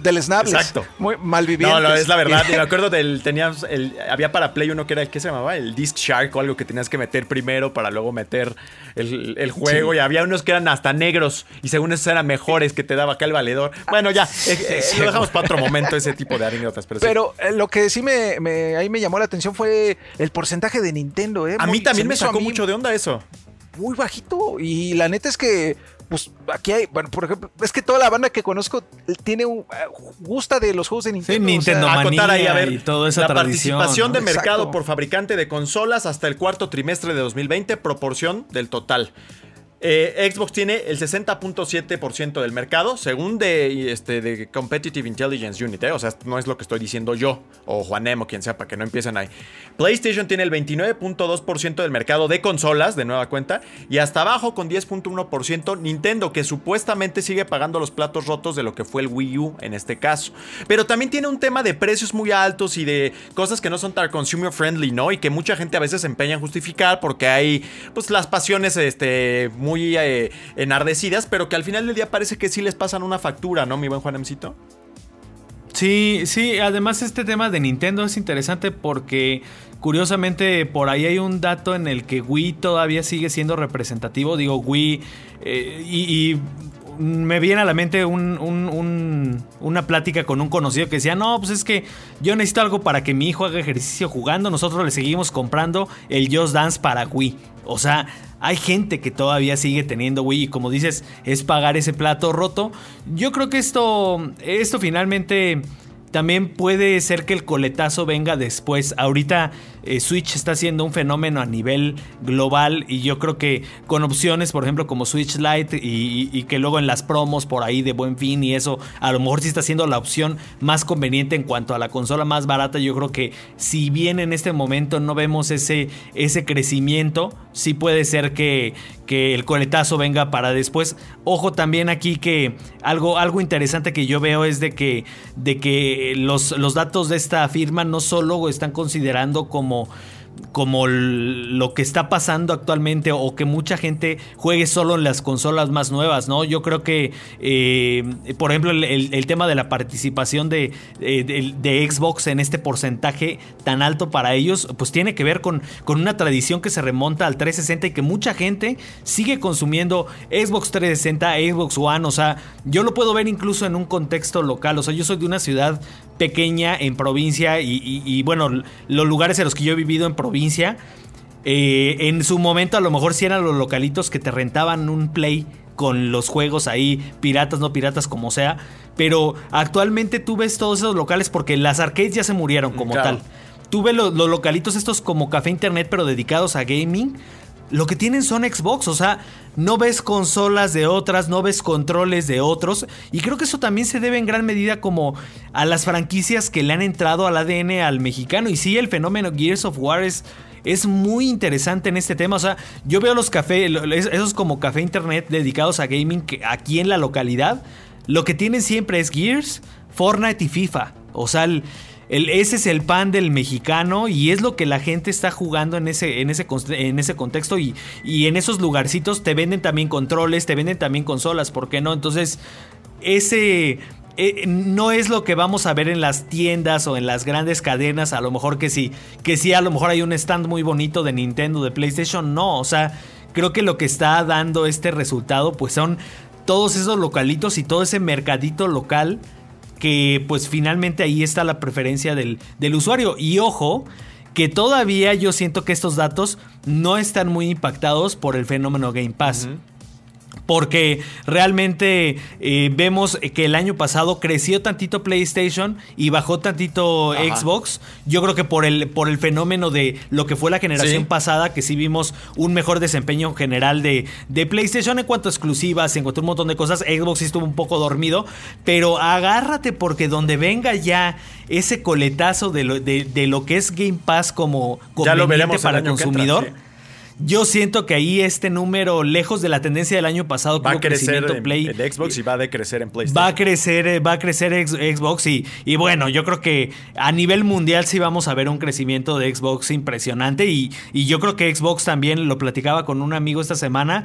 S4: del Snables.
S3: Exacto.
S4: Muy malvivientes.
S3: No, no, es la verdad. [LAUGHS] Me acuerdo del. Tenías el, había para Play uno que era el que se llamaba el Disc Shark o algo que tenías que meter primero para luego meter el, el juego. Y había unos que eran hasta negros. Y según esos eran mejores que te daba acá el valedor. Bueno, ya. eh, eh, lo dejamos para otro momento, ese tipo de anécdotas. Pero,
S4: eh, lo que sí me, me- ahí me llamó la atención fue el porcentaje de Nintendo, ¿eh?
S3: a mí también me sacó
S4: mí
S3: mucho de onda eso.
S4: Muy bajito. Y la neta es que, pues, aquí hay, bueno, por ejemplo, es que toda la banda que conozco tiene un, eh, gusta de los juegos de Nintendo.
S5: Nintendo
S4: o sea,
S5: Manía
S3: acotar ahí, a ver,
S5: y toda esa
S3: la
S5: tradición,
S3: participación
S5: ¿no?
S3: de mercado
S4: Exacto.
S3: por fabricante de consolas hasta el cuarto trimestre de 2020, proporción del total. Eh, Xbox tiene el 60.7% del mercado, según de, este, de Competitive Intelligence Unit. ¿eh? O sea, no es lo que estoy diciendo yo, o Juanem, o quien sea, para que no empiecen ahí. PlayStation tiene el 29.2% del mercado de consolas, de nueva cuenta, y hasta abajo con 10.1% Nintendo, que supuestamente sigue pagando los platos rotos de lo que fue el Wii U en este caso. Pero también tiene un tema de precios muy altos y de cosas que no son tan consumer friendly, ¿no? Y que mucha gente a veces se empeña en justificar porque hay, pues, las pasiones este, muy eh, enardecidas, pero que al final del día parece que sí les pasan una factura, ¿no, mi buen Juanemcito?
S5: Sí, sí, además este tema de Nintendo es interesante porque curiosamente por ahí hay un dato en el que Wii todavía sigue siendo representativo. Digo, Wii eh, y me viene a la mente un- un- un- una plática con un conocido que decía, no, pues es que yo necesito algo para que mi hijo haga ejercicio jugando, nosotros le seguimos comprando el Just Dance para Wii. O sea, hay gente que todavía sigue teniendo Wii y como dices, es pagar ese plato roto. Yo creo que esto, esto finalmente también puede ser que el coletazo venga después. Ahorita eh, Switch está siendo un fenómeno a nivel global y yo creo que con opciones, por ejemplo, como Switch Lite y, y- que luego en las promos por ahí de buen fin y eso, a lo mejor sí está siendo la opción más conveniente en cuanto a la consola más barata. Yo creo que si bien en este momento no vemos ese, ese crecimiento, sí puede ser que, que el coletazo venga para después. Ojo también aquí que algo, algo interesante que yo veo es de que, de que los, los datos de esta firma no solo están considerando como も como lo que está pasando actualmente o que mucha gente juegue solo en las consolas más nuevas, ¿no? Yo creo que, eh, por ejemplo, el, tema de la participación de, eh, de- Xbox en este porcentaje tan alto para ellos, pues tiene que ver con, con una tradición que se remonta al 360 y que mucha gente sigue consumiendo Xbox 360, Xbox One, o sea, yo lo puedo ver incluso en un contexto local, o sea, yo soy de una ciudad pequeña en provincia y- y, bueno, los lugares en los que yo he vivido en provincia, eh, en su momento a lo mejor sí eran los localitos que te rentaban un play con los juegos ahí, piratas, no piratas, como sea. Pero actualmente tú ves todos esos locales porque las arcades ya se murieron como
S3: Claro.
S5: tal. Tú ves los, los localitos estos como café internet, pero dedicados a gaming. Lo que tienen son Xbox, o sea, no ves consolas de otras, no ves controles de otros. Y creo que eso también se debe en gran medida como a las franquicias que le han entrado al ADN al mexicano. Y sí, el fenómeno Gears of War es, es muy interesante en este tema. O sea, yo veo los café, lo- es- esos como café internet dedicados a gaming aquí en la localidad. Lo que tienen siempre es Gears, Fortnite y FIFA. O sea, el- el- ese es el pan del mexicano y es lo que la gente está jugando en ese, en ese, en ese contexto y, y en esos lugarcitos te venden también controles, te venden también consolas, ¿por qué no? Entonces, ese... eh, no es lo que vamos a ver en las tiendas o en las grandes cadenas, a lo mejor que sí, que sí, a lo mejor hay un stand muy bonito de Nintendo, de PlayStation, no, o sea, creo que lo que está dando este resultado pues son todos esos localitos y todo ese mercadito local que pues finalmente ahí está la preferencia del, del usuario. Y ojo, que todavía yo siento que estos datos no están muy impactados por el fenómeno Game Pass. Porque realmente eh, vemos que el año pasado creció tantito PlayStation y bajó tantito
S3: Ajá.
S5: Xbox. Yo creo que por el, por el fenómeno de lo que fue la generación
S3: Sí.
S5: pasada, que sí vimos un mejor desempeño general de, de PlayStation en cuanto a exclusivas, en cuanto a un montón de cosas. Xbox sí estuvo un poco dormido, pero agárrate porque donde venga ya ese coletazo de lo, de, de lo que es Game Pass como
S3: Ya lo
S5: conveniente
S3: veremos
S5: para el
S3: entra,
S5: consumidor.
S3: sí.
S5: Yo siento que ahí este número, lejos de la tendencia del año pasado,
S3: Va a crecer en,
S5: Play,
S3: en Xbox y va a decrecer en PlayStation.
S5: Va a crecer, eh, va a crecer ex- Xbox y, y bueno, yo creo que a nivel mundial sí vamos a ver un crecimiento de Xbox impresionante y, y yo creo que Xbox también lo platicaba con un amigo esta semana.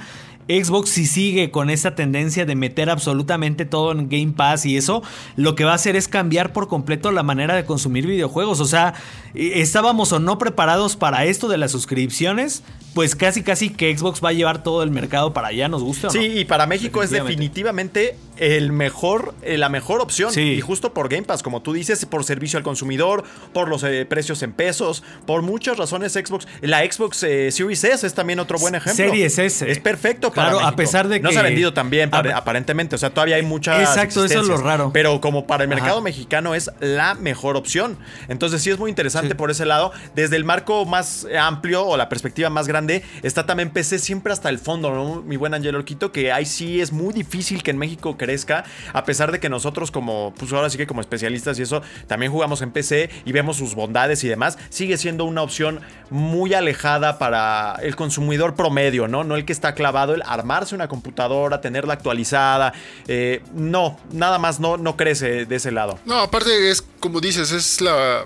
S5: Xbox si sigue con esa tendencia de meter absolutamente todo en Game Pass y eso, lo que va a hacer es cambiar por completo la manera de consumir videojuegos. O sea, estábamos o no preparados para esto de las suscripciones, pues casi casi que Xbox va a llevar todo el mercado para allá, nos gusta. o no?
S3: Sí, y para México es definitivamente el mejor, eh, la mejor opción.
S5: Sí.
S3: Y justo por Game Pass, como tú dices, por servicio al consumidor, por los eh, precios en pesos, por muchas razones Xbox. La Xbox eh, Series S es también otro buen ejemplo.
S5: Series S.
S3: Es perfecto para
S5: Claro, a
S3: México.
S5: pesar de
S3: No
S5: que-
S3: se ha vendido tan bien, aparentemente. O sea, todavía hay muchas
S5: Exacto, eso es lo raro.
S3: Pero como para el mercado
S5: Ajá.
S3: mexicano es la mejor opción. Entonces sí es muy interesante
S5: Sí.
S3: por ese lado. Desde el marco más amplio o la perspectiva más grande, está también PC siempre hasta el fondo, ¿no? Mi buen Angelo Orquito, que ahí sí es muy difícil que en México crezca, a pesar de que nosotros como, pues ahora sí que como especialistas y eso, también jugamos en PC y vemos sus bondades y demás, sigue siendo una opción muy alejada para el consumidor promedio, ¿no? No el que está clavado, el armarse una computadora, tenerla actualizada, eh, no, nada más no, no crece de ese lado.
S6: No, aparte es, como dices, es la,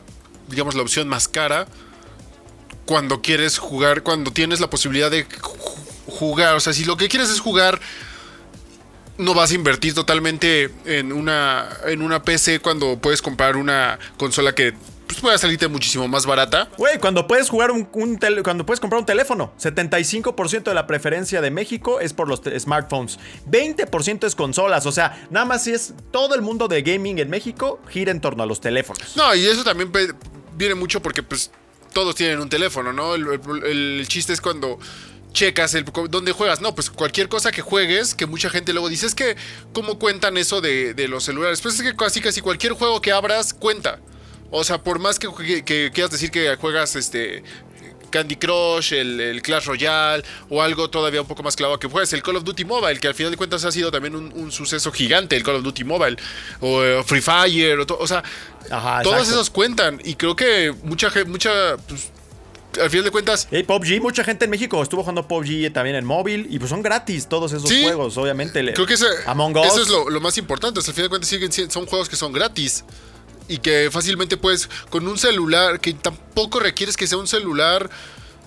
S6: digamos, la opción más cara cuando quieres jugar, cuando tienes la posibilidad de ju- jugar. O sea, si lo que quieres es jugar, no vas a invertir totalmente en una, en una PC cuando puedes comprar una consola que pues, pueda salirte muchísimo más barata.
S3: Güey, cuando puedes jugar un, un tele- cuando puedes comprar un teléfono, 75% de la preferencia de México es por los smartphones, 20% es consolas, o sea, nada más si es todo el mundo de gaming en México gira en torno a los teléfonos.
S6: No, y eso también viene mucho porque pues todos tienen un teléfono, ¿no? El, chiste es cuando checas el dónde juegas. No, pues cualquier cosa que juegues, que mucha gente luego dice, es que ¿cómo cuentan eso de, los celulares? Pues es que casi casi cualquier juego que abras cuenta. O sea, por más que quieras decir que juegas este Candy Crush, el, el Clash Royale o algo todavía un poco más clavado que juegues el Call of Duty Mobile, que al final de cuentas ha sido también un, un suceso gigante el Call of Duty Mobile o eh, Free Fire o, o sea,
S3: Ajá,
S6: todos esos cuentan y creo que mucha gente, mucha, pues, al final de cuentas,
S3: Hey, PUBG, mucha gente en México estuvo jugando PUBG también en móvil y pues son gratis todos esos
S6: Sí.
S3: juegos, obviamente.
S6: Creo que ese-
S3: Among Us.
S6: eso es lo, lo más importante. al final de cuentas siguen son juegos que son gratis y que fácilmente puedes con un celular que tampoco requieres que sea un celular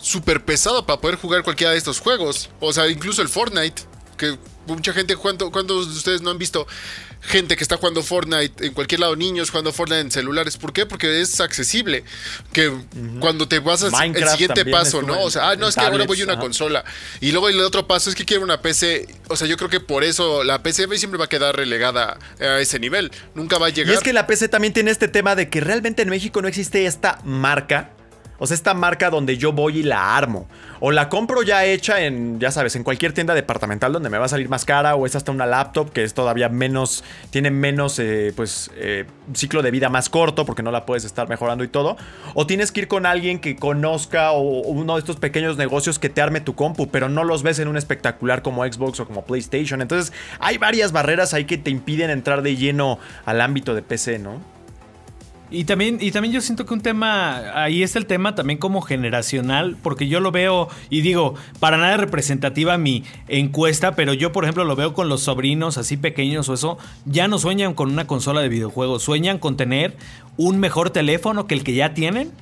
S6: súper pesado para poder jugar cualquiera de estos juegos. O sea, incluso el Fortnite, que mucha gente, ¿cuánto- ¿cuántos de ustedes no han visto gente que está jugando Fortnite en cualquier lado, niños jugando Fortnite en celulares? ¿Por qué? Porque es accesible. Que cuando te vas al el siguiente paso, ¿no? O sea, ah, no, es que ahora voy a una
S3: ajá.
S6: consola. Y luego el otro paso es que quiero una PC. O sea, yo creo que por eso la PC siempre va a quedar relegada a ese nivel. Nunca va a
S3: Y
S6: llegar.
S3: es que la PC también tiene este tema de que realmente en México no existe esta marca O sea, esta marca donde yo voy y la armo. O la compro ya hecha en, ya sabes, en cualquier tienda departamental donde me va a salir más cara. O es hasta una laptop que es todavía menos, tiene menos, eh, pues, eh, ciclo de vida más corto porque no la puedes estar mejorando y todo. O tienes que ir con alguien que conozca o, o uno de estos pequeños negocios que te arme tu compu, pero no los ves en un espectacular como Xbox o como PlayStation. Entonces, hay varias barreras ahí que te impiden entrar de lleno al ámbito de PC, ¿no?
S5: Y también, y también yo siento que un tema, ahí está el tema también como generacional, porque yo lo veo y digo, para nada representativa mi encuesta, pero yo por ejemplo lo veo con los sobrinos así pequeños o eso, ya no sueñan con una consola de videojuegos, sueñan con tener un mejor teléfono que el que ya tienen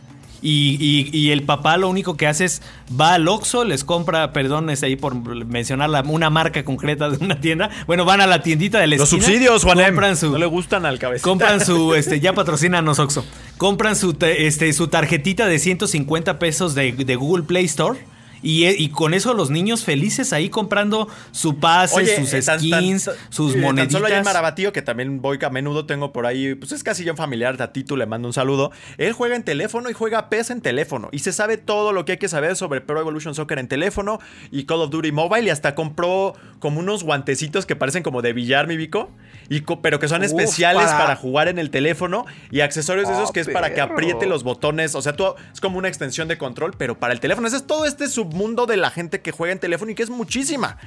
S5: y, y- y el papá lo único que hace es va al Oxxo, les compra, perdón, es ahí por mencionar la- una marca concreta de una tienda. Bueno, van a la tiendita de la
S3: Los
S5: esquina,
S3: subsidios, Juanem.
S5: compran su,
S3: No le gustan al cabecita.
S5: compran su, [LAUGHS] este, ya patrocínanos Oxxo. Compran su, te- este, su tarjetita de 150 pesos de, de Google Play Store. Y, y con eso los niños felices ahí comprando su pase, sus
S3: eh, tan-
S5: skins,
S3: tan-
S5: sus
S3: eh, tan
S5: moneditas.
S3: solo allá en Marabatío, que también voy a menudo, tengo por ahí, pues es casi yo un familiar, a Tito le mando un saludo. Él juega en teléfono y juega PES en teléfono. Y se sabe todo lo que hay que saber sobre Pro Evolution Soccer en teléfono y Call of Duty Mobile. Y hasta compró como unos guantecitos que parecen como de billar, mi Vico. Y pero que son
S4: Uf,
S3: especiales para...
S4: para-
S3: jugar en el teléfono. Y accesorios de esos
S4: Oh,
S3: que es para que apriete los botones. O sea, tú, es como una extensión de control, pero para el teléfono. Ese es todo este submundo de la gente que juega en teléfono y que es muchísima.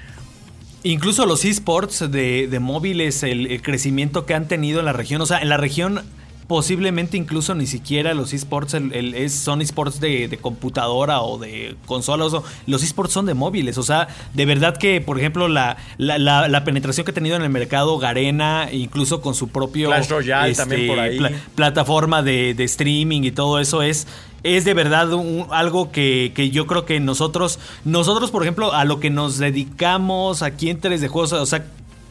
S5: Incluso los esports de, de móviles, el, el crecimiento que han tenido en la región. O sea, en la región posiblemente incluso ni siquiera los esports el- son esports de, de computadora o de consolas. o- los esports son de móviles. O sea, de verdad que, por ejemplo, la, la, la- la penetración que ha tenido en el mercado Garena, incluso con su propio
S3: Clash Royale también por ahí.
S5: plataforma de, de streaming y todo eso es es de verdad un- algo que, que yo creo que nosotros nosotros por ejemplo a lo que nos dedicamos aquí en 3 de juegos o sea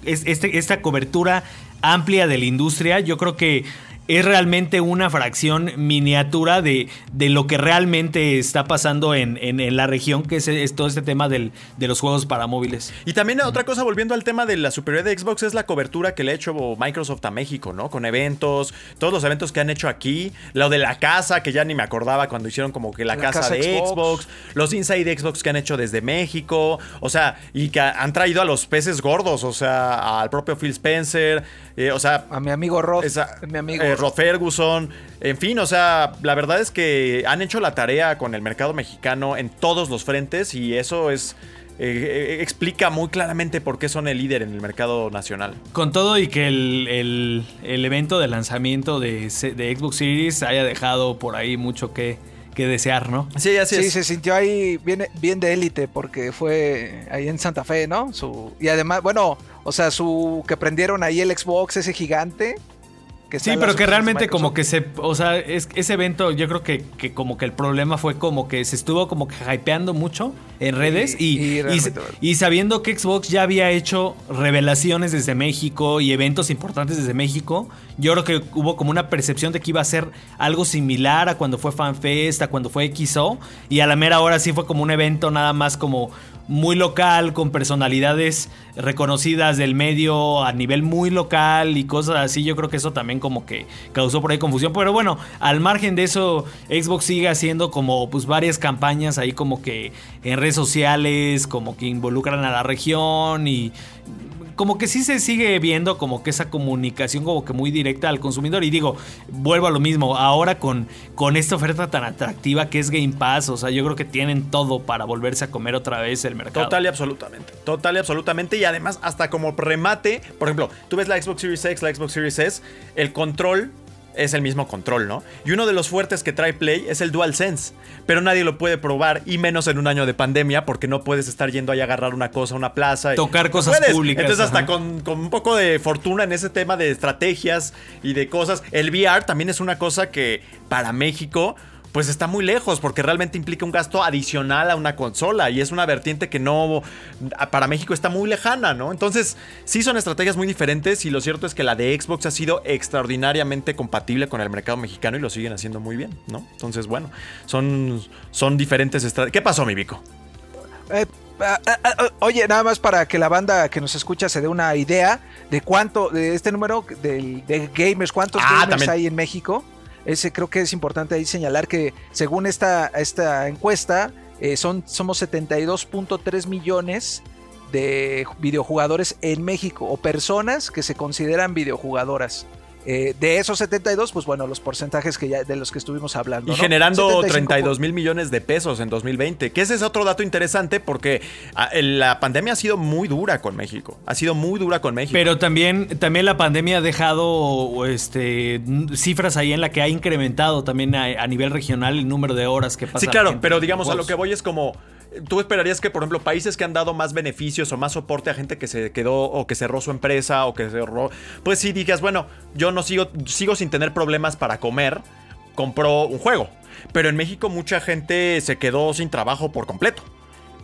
S5: es- este, esta cobertura amplia de la industria yo creo que es realmente una fracción miniatura de, de lo que realmente está pasando en, en- en la región, que es, es todo este tema del- de los juegos para móviles.
S3: Y también otra cosa, volviendo al tema de la superioridad de Xbox, es la cobertura que le ha hecho Microsoft a México, ¿no? Con eventos, todos los eventos que han hecho aquí, lo de la casa, que ya ni me acordaba cuando hicieron como que la,
S4: La
S3: casa,
S4: casa
S3: de Xbox.
S4: Xbox.
S3: los Inside Xbox que han hecho desde México, o sea, y que han traído a los peces gordos, o sea, al propio Phil Spencer, eh, o sea,
S4: A mi amigo Roth.
S3: esa-
S4: mi amigo
S3: eh,
S4: Roth.
S3: Rod Ferguson. En fin, o sea, la verdad es que han hecho la tarea con el mercado mexicano en todos los frentes y eso es. eh, eh, explica muy claramente por qué son el líder en el mercado nacional.
S5: Con todo y que el, el- el evento de lanzamiento de, de Xbox Series haya dejado por ahí mucho que, que desear, ¿no?
S3: Sí, así
S4: Sí,
S3: es.
S4: se sintió ahí bien, bien de élite porque fue ahí en Santa Fe, ¿no? Su, y además, bueno, o sea, su que prendieron ahí el Xbox, ese gigante. Que
S5: Sí, pero que realmente como que se, o sea, es, ese evento yo creo que, que como que el problema fue como que se estuvo como que hypeando mucho en redes
S4: Y-
S5: y,
S4: y
S5: sabiendo que Xbox ya había hecho revelaciones desde México y eventos importantes desde México, yo creo que hubo como una percepción de que iba a ser algo similar a cuando fue FanFest, a cuando fue XO y a la mera hora sí fue como un evento nada más como muy local, con personalidades reconocidas del medio a nivel muy local y cosas así. Yo creo que eso también como que causó por ahí confusión. Pero bueno, al margen de eso, Xbox sigue haciendo como pues varias campañas ahí como que en redes sociales, como que involucran a la región y como que sí se sigue viendo como que esa comunicación como que muy directa al consumidor. Y digo, vuelvo a lo mismo, ahora con, con esta oferta tan atractiva que es Game Pass, o sea, yo creo que tienen todo para volverse a comer otra vez el mercado.
S3: Total y absolutamente. Total y absolutamente. Y además, hasta como remate, por ejemplo, tú ves la Xbox Series X, la Xbox Series S, el control es el mismo control, ¿no? Y uno de los fuertes que trae Play es el DualSense. Pero nadie lo puede probar, y menos en un año de pandemia, porque no puedes estar yendo ahí a agarrar una cosa una plaza.
S5: Tocar cosas públicas,
S3: Entonces, hasta con, con un poco de fortuna en ese tema de estrategias y de cosas. El VR también es una cosa que para México pues está muy lejos porque realmente implica un gasto adicional a una consola y es una vertiente que no para México está muy lejana, ¿no? Entonces, sí son estrategias muy diferentes y lo cierto es que la de Xbox ha sido extraordinariamente compatible con el mercado mexicano y lo siguen haciendo muy bien, ¿no? Entonces, bueno, son, son diferentes estrategias. ¿Qué pasó, mi Vico?
S4: Eh, ah, ah, ah, oye, nada más para que la banda que nos escucha se dé una idea de cuánto, de este número del- de, gamers, cuántos
S3: Ah,
S4: gamers
S3: también.
S4: hay en México. Ese creo que es importante ahí señalar que según esta, esta encuesta, eh, son, somos 72.3 millones de videojugadores en México o personas que se consideran videojugadoras. Eh, de esos 72, pues bueno, los porcentajes que ya, de los que estuvimos hablando.
S3: Y
S4: ¿no?
S3: generando
S4: 75
S3: 32 mil millones de pesos en 2020. Que ese es otro dato interesante porque ah, la pandemia ha sido muy dura con México. Ha sido muy dura con México.
S5: Pero también, también la pandemia ha dejado este, cifras ahí en la que ha incrementado también a, a nivel regional el número de horas que pasa.
S3: Sí,
S5: la
S3: claro, pero digamos a lo que voy es como. Tú esperarías que, por ejemplo, países que han dado más beneficios o más soporte a gente que se quedó o que cerró su empresa o que cerró. Pues sí, digas, bueno, yo no sigo, sigo sin tener problemas para comer, compró un juego. Pero en México mucha gente se quedó sin trabajo por completo.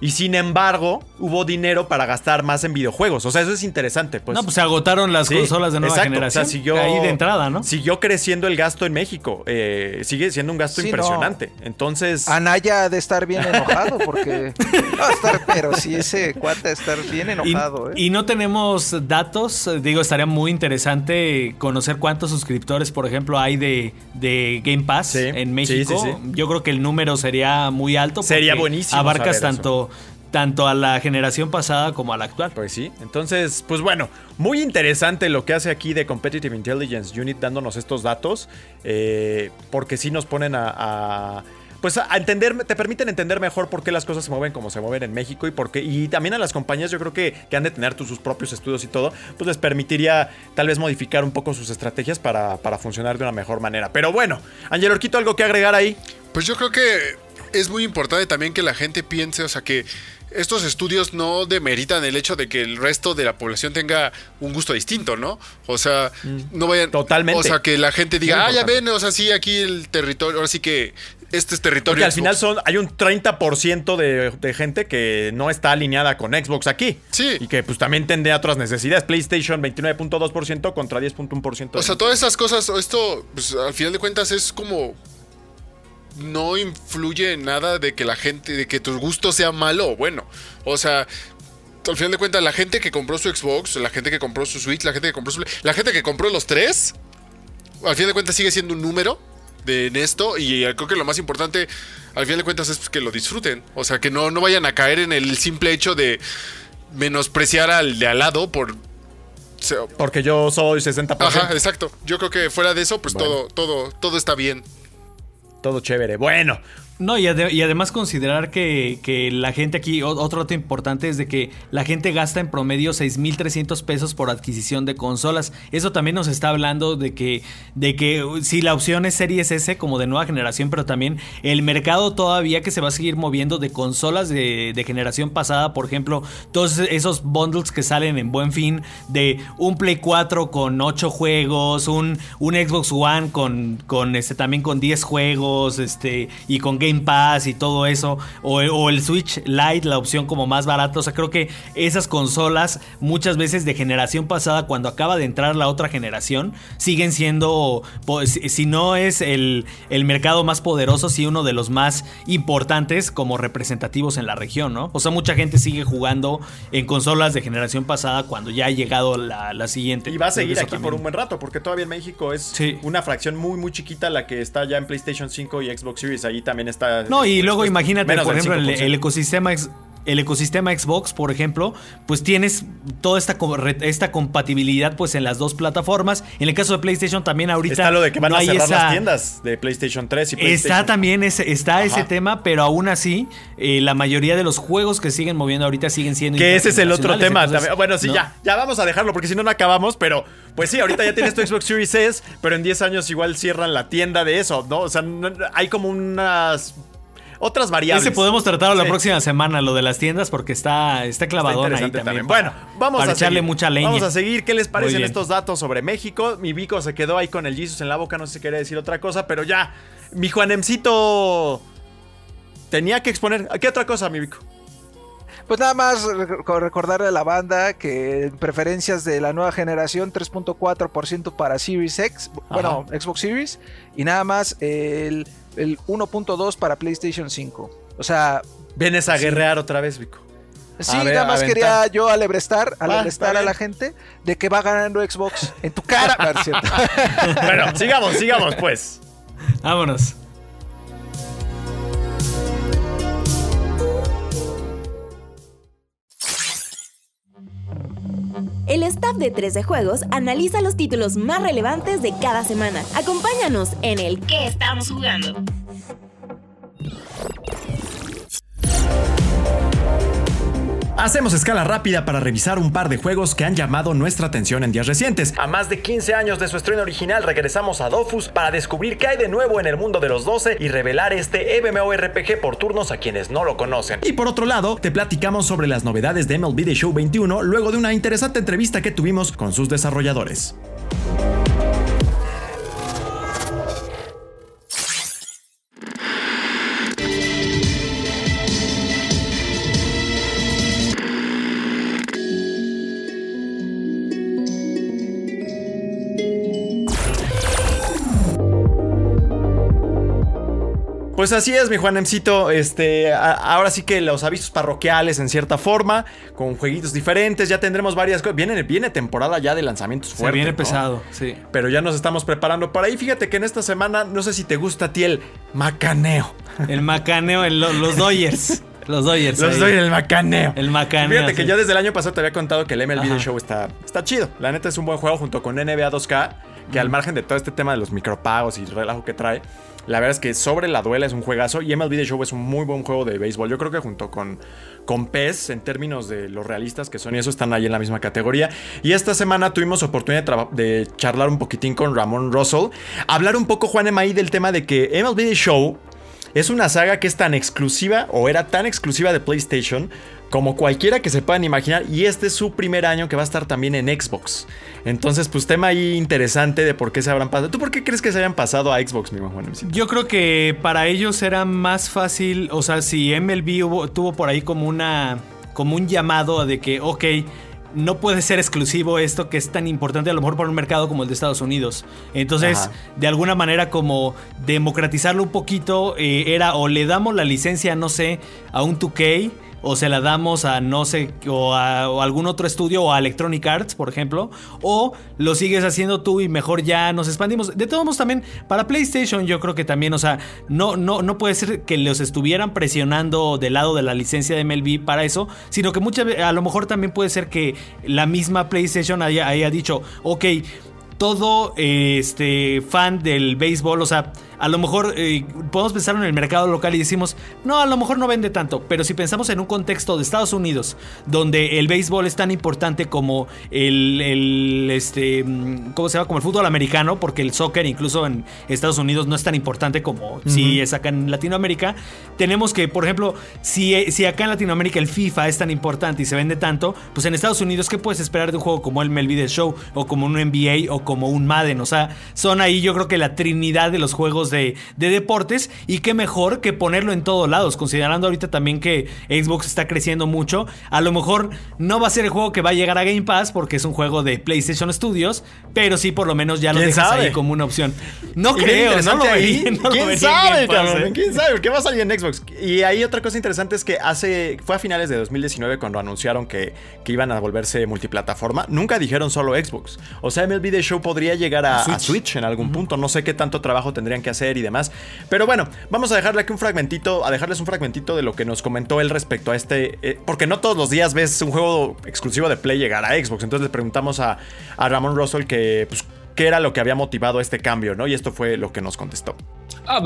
S3: Y sin embargo, hubo dinero para gastar más en videojuegos. O sea, eso es interesante. Pues.
S5: no, pues se agotaron las
S3: Sí,
S5: consolas de nueva
S3: exacto.
S5: generación.
S3: O sea, siguió,
S5: ahí de entrada, ¿no?
S3: Siguió creciendo el gasto en México. Eh, sigue siendo un gasto
S4: Sí,
S3: impresionante. Entonces.
S4: Anaya ha de estar bien enojado porque. [LAUGHS] Va a estar, pero sí, ese cuate ha de estar bien
S5: Y,
S4: enojado, ¿eh?
S5: y no tenemos datos, digo, estaría muy interesante conocer cuántos suscriptores, por ejemplo, hay de, de Game Pass
S3: Sí,
S5: en México.
S3: sí, sí.
S5: Yo creo que el número sería muy alto.
S3: Sería buenísimo
S5: Abarcas
S3: saber
S5: tanto, tanto a la generación pasada como a la actual.
S3: Pues sí, entonces, pues bueno, muy interesante lo que hace aquí de Competitive Intelligence Unit dándonos estos datos, eh, porque sí nos ponen a, a, pues a entender, te permiten entender mejor por qué las cosas se mueven como se mueven en México y por qué, y también a las compañías yo creo que, que han de tener tus- sus propios estudios y todo, pues les permitiría tal vez modificar un poco sus estrategias para, para funcionar de una mejor manera. Pero bueno, Angelo Orquito, ¿algo que agregar ahí?
S6: Pues yo creo que es muy importante también que la gente piense, o sea, que estos estudios no demeritan el hecho de que el resto de la población tenga un gusto distinto, ¿no? O sea, no vayan...
S3: Mm. Totalmente.
S6: O sea, que la gente diga, ah, ya ven, o sea, sí, aquí el territorio, ahora sí que este es territorio.
S3: Porque al final son, hay un 30% de, de gente que no está alineada con Xbox aquí.
S6: Sí.
S3: Y que pues también tendría otras necesidades. PlayStation 29.2% contra 10.1%.
S6: O sea, todas esas cosas, esto, pues al final de cuentas es como. No influye en nada de que la gente, de que tu gusto sea malo o bueno. O sea, al final de cuentas, la gente que compró su Xbox, la gente que compró su Switch, la gente que compró su. La gente que compró los tres, al final de cuentas sigue siendo un número de en esto. Y creo que lo más importante, al final de cuentas, es que lo disfruten. O sea, que no, no vayan a caer en el simple hecho de menospreciar al de al lado por.
S3: Porque yo soy 60%.
S6: Ajá, exacto. Yo creo que fuera de eso, pues
S3: Bueno.
S6: todo, todo, todo está bien.
S3: Todo chévere. Bueno,
S5: No, y, ade- y además considerar que, que la gente aquí, otro dato importante es de que la gente gasta en promedio 6.300 pesos por adquisición de consolas. Eso también nos está hablando de que, de que uh, si la opción es Series S como de nueva generación, pero también el mercado todavía que se va a seguir moviendo de consolas de, de generación pasada, por ejemplo, todos esos bundles que salen en buen fin de un Play 4 con 8 juegos, un, un Xbox One con, con este, también con 10 juegos, este, y con Game Pass y todo eso, o, o el Switch Lite, la opción como más barata. O sea, creo que esas consolas, muchas veces de generación pasada, cuando acaba de entrar la otra generación, siguen siendo, pues, si no es el, el mercado más poderoso, sí uno de los más importantes como representativos en la región, ¿no? O sea, mucha gente sigue jugando en consolas de generación pasada cuando ya ha llegado la, la siguiente.
S3: y va a seguir aquí
S5: también-
S3: por un buen rato, porque todavía en México es
S5: Sí.
S3: una fracción muy, muy chiquita la que está ya en PlayStation 5 y Xbox Series. Ahí también está.
S5: No, y luego imagínate, por ejemplo, el,
S3: 5%.
S5: el ecosistema ex- el ecosistema Xbox, por ejemplo, pues tienes toda esta, esta compatibilidad pues en las dos plataformas. En el caso de PlayStation también ahorita
S3: Está lo de que van
S5: no
S3: a cerrar
S5: esa-
S3: las tiendas de PlayStation 3 y PlayStation
S5: Está también ese, está ese tema, pero aún así, eh, la mayoría de los juegos que siguen moviendo ahorita siguen siendo
S3: Que ese es el otro tema.
S5: entonces,
S3: también. Bueno, sí,
S5: ¿no?
S3: ya, ya vamos a dejarlo porque si no, no acabamos. Pero, pues sí, ahorita ya tienes tu Xbox Series S, pero en 10 años igual cierran la tienda de eso, ¿no? O sea, no- hay como unas otras variables.
S5: Ese podemos tratarlo la
S3: Sí.
S5: próxima semana, lo de las tiendas, porque está, está clavadón ahí también.
S3: Bueno, vamos
S5: para
S3: a
S5: echarle
S3: seguir.
S5: mucha leña.
S3: Vamos a seguir. ¿Qué les parecen estos datos sobre México? Mi Vico se quedó ahí con el Jesus en la boca, no sé si quería decir otra cosa, pero ya. Mi Juanemcito tenía que exponer. ¿Qué otra cosa, mi Vico?
S4: Pues nada más rec- recordarle a la banda que en preferencias de la nueva generación 3.4% para Series X, bueno, Xbox Series, y nada más el, el 1.2 para PlayStation 5. O sea,
S3: Vienes a guerrear otra vez, Vico.
S4: sí,
S3: ver,
S4: nada más
S3: aventar.
S4: quería yo alebrestar, alebrestar a la gente de que va ganando Xbox en tu cara. [LAUGHS]
S3: Bueno, sigamos, sigamos, pues.
S5: Vámonos.
S2: De 13 Juegos analiza los títulos más relevantes de cada semana. Acompáñanos en el ¿Qué estamos jugando?
S3: Hacemos escala rápida para revisar un par de juegos que han llamado nuestra atención en días recientes. A más de 15 años de su estreno original, regresamos a Dofus para descubrir qué hay de nuevo en el mundo de los 12 y revelar este MMORPG por turnos a quienes no lo conocen. Y por otro lado, te platicamos sobre las novedades de MLB The Show 21 luego de una interesante entrevista que tuvimos con sus desarrolladores. Pues así es, mi Juanemcito. Este, a- ahora sí que los avisos parroquiales, en cierta forma, con jueguitos diferentes. Ya tendremos varias cosas. Viene, viene temporada ya de lanzamientos
S5: Se
S3: fuertes.
S5: viene
S3: ¿no?
S5: pesado, sí.
S3: Pero ya nos estamos preparando para ahí. Fíjate que en esta semana, no sé si te gusta a ti el macaneo.
S5: El macaneo, el- los Dodgers. Los Dodgers.
S3: Los doy el macaneo.
S5: El macaneo.
S3: Fíjate que
S5: sí.
S3: yo desde el año pasado te había contado que el MLB The
S5: Ajá.
S3: Show está, está chido. La neta es un buen juego junto con NBA 2K, que al margen de todo este tema de los micropagos y relajo que trae, la verdad es que sobre la duela es un juegazo y MLB The Show es un muy buen juego de béisbol. Yo creo que junto con, con PES, en términos de los realistas que son y eso, están ahí en la misma categoría. Y esta semana tuvimos oportunidad de, charlar un poquitín con Ramón Russell, hablar un poco, Juan Emaí, del tema de que MLB The Show es una saga que es tan exclusiva o era tan exclusiva de PlayStation como cualquiera que se puedan imaginar y este es su primer año que va a estar también en Xbox. Entonces, pues tema ahí interesante de por qué se habrán pasado. ¿Tú por qué crees que se hayan pasado a Xbox, mi Juan?
S5: Yo creo que para ellos era más fácil, o sea, si MLB hubo- tuvo por ahí como una como un llamado de que, ok, no puede ser exclusivo esto que es tan importante a lo mejor para un mercado como el de Estados Unidos. Entonces,
S3: Ajá.
S5: de alguna manera como democratizarlo un poquito, eh, era o le damos la licencia, no sé, a un 2K. O se la damos a no sé, o a algún otro estudio, o a Electronic Arts, por ejemplo. O lo sigues haciendo tú y mejor ya nos expandimos. De todos modos, también para PlayStation, yo creo que también, o sea, no, no, no puede ser que los estuvieran presionando del lado de la licencia de MLB para eso, sino que muchas a lo mejor también puede ser que la misma PlayStation haya, haya dicho, ok, todo eh, este fan del béisbol, o sea, a lo mejor eh, podemos pensar en el mercado local y decimos, no, a lo mejor no vende tanto, pero si pensamos en un contexto de Estados Unidos, donde el béisbol es tan importante como el, el, este, mm, ¿cómo se llama? Como el fútbol americano, porque el soccer incluso en Estados Unidos no es tan importante como si es acá en Latinoamérica, tenemos que, por ejemplo, si, si acá en Latinoamérica el FIFA es tan importante y se vende tanto, pues en Estados Unidos, ¿qué puedes esperar de un juego como el The Show o como un NBA o como un Madden? O sea, son ahí yo creo que la trinidad de los juegos de, de deportes y qué mejor que ponerlo en todos lados, considerando ahorita también que Xbox está creciendo mucho. A lo mejor no va a ser el juego que va a llegar a Game Pass porque es un juego de PlayStation Studios, pero sí por lo menos ya lo
S3: ¿Quién
S5: dejas
S3: sabe?
S5: ahí como una opción. No creo, no lo vería, [LAUGHS] no
S3: ¿Quién sabe, cabrón?
S5: ¿eh?
S3: ¿Quién sabe? ¿Qué va a salir en Xbox? Y ahí otra cosa interesante es que hace fue a finales de 2019 cuando anunciaron que, que iban a volverse multiplataforma. Nunca dijeron solo Xbox. O sea, MLB The Show podría llegar a, a Switch.
S5: Switch.
S3: en algún punto. No sé qué tanto trabajo tendrían que hacer y demás. Pero bueno, vamos a dejarle aquí un fragmentito, a dejarles un fragmentito de lo que nos comentó él respecto a este. eh, porque no todos los días ves un juego exclusivo de Play llegar a Xbox. Entonces le preguntamos a, a Ramón Russell que. Pues, qué era lo que había motivado este cambio, ¿no? Y esto fue lo que nos contestó.
S7: Ah,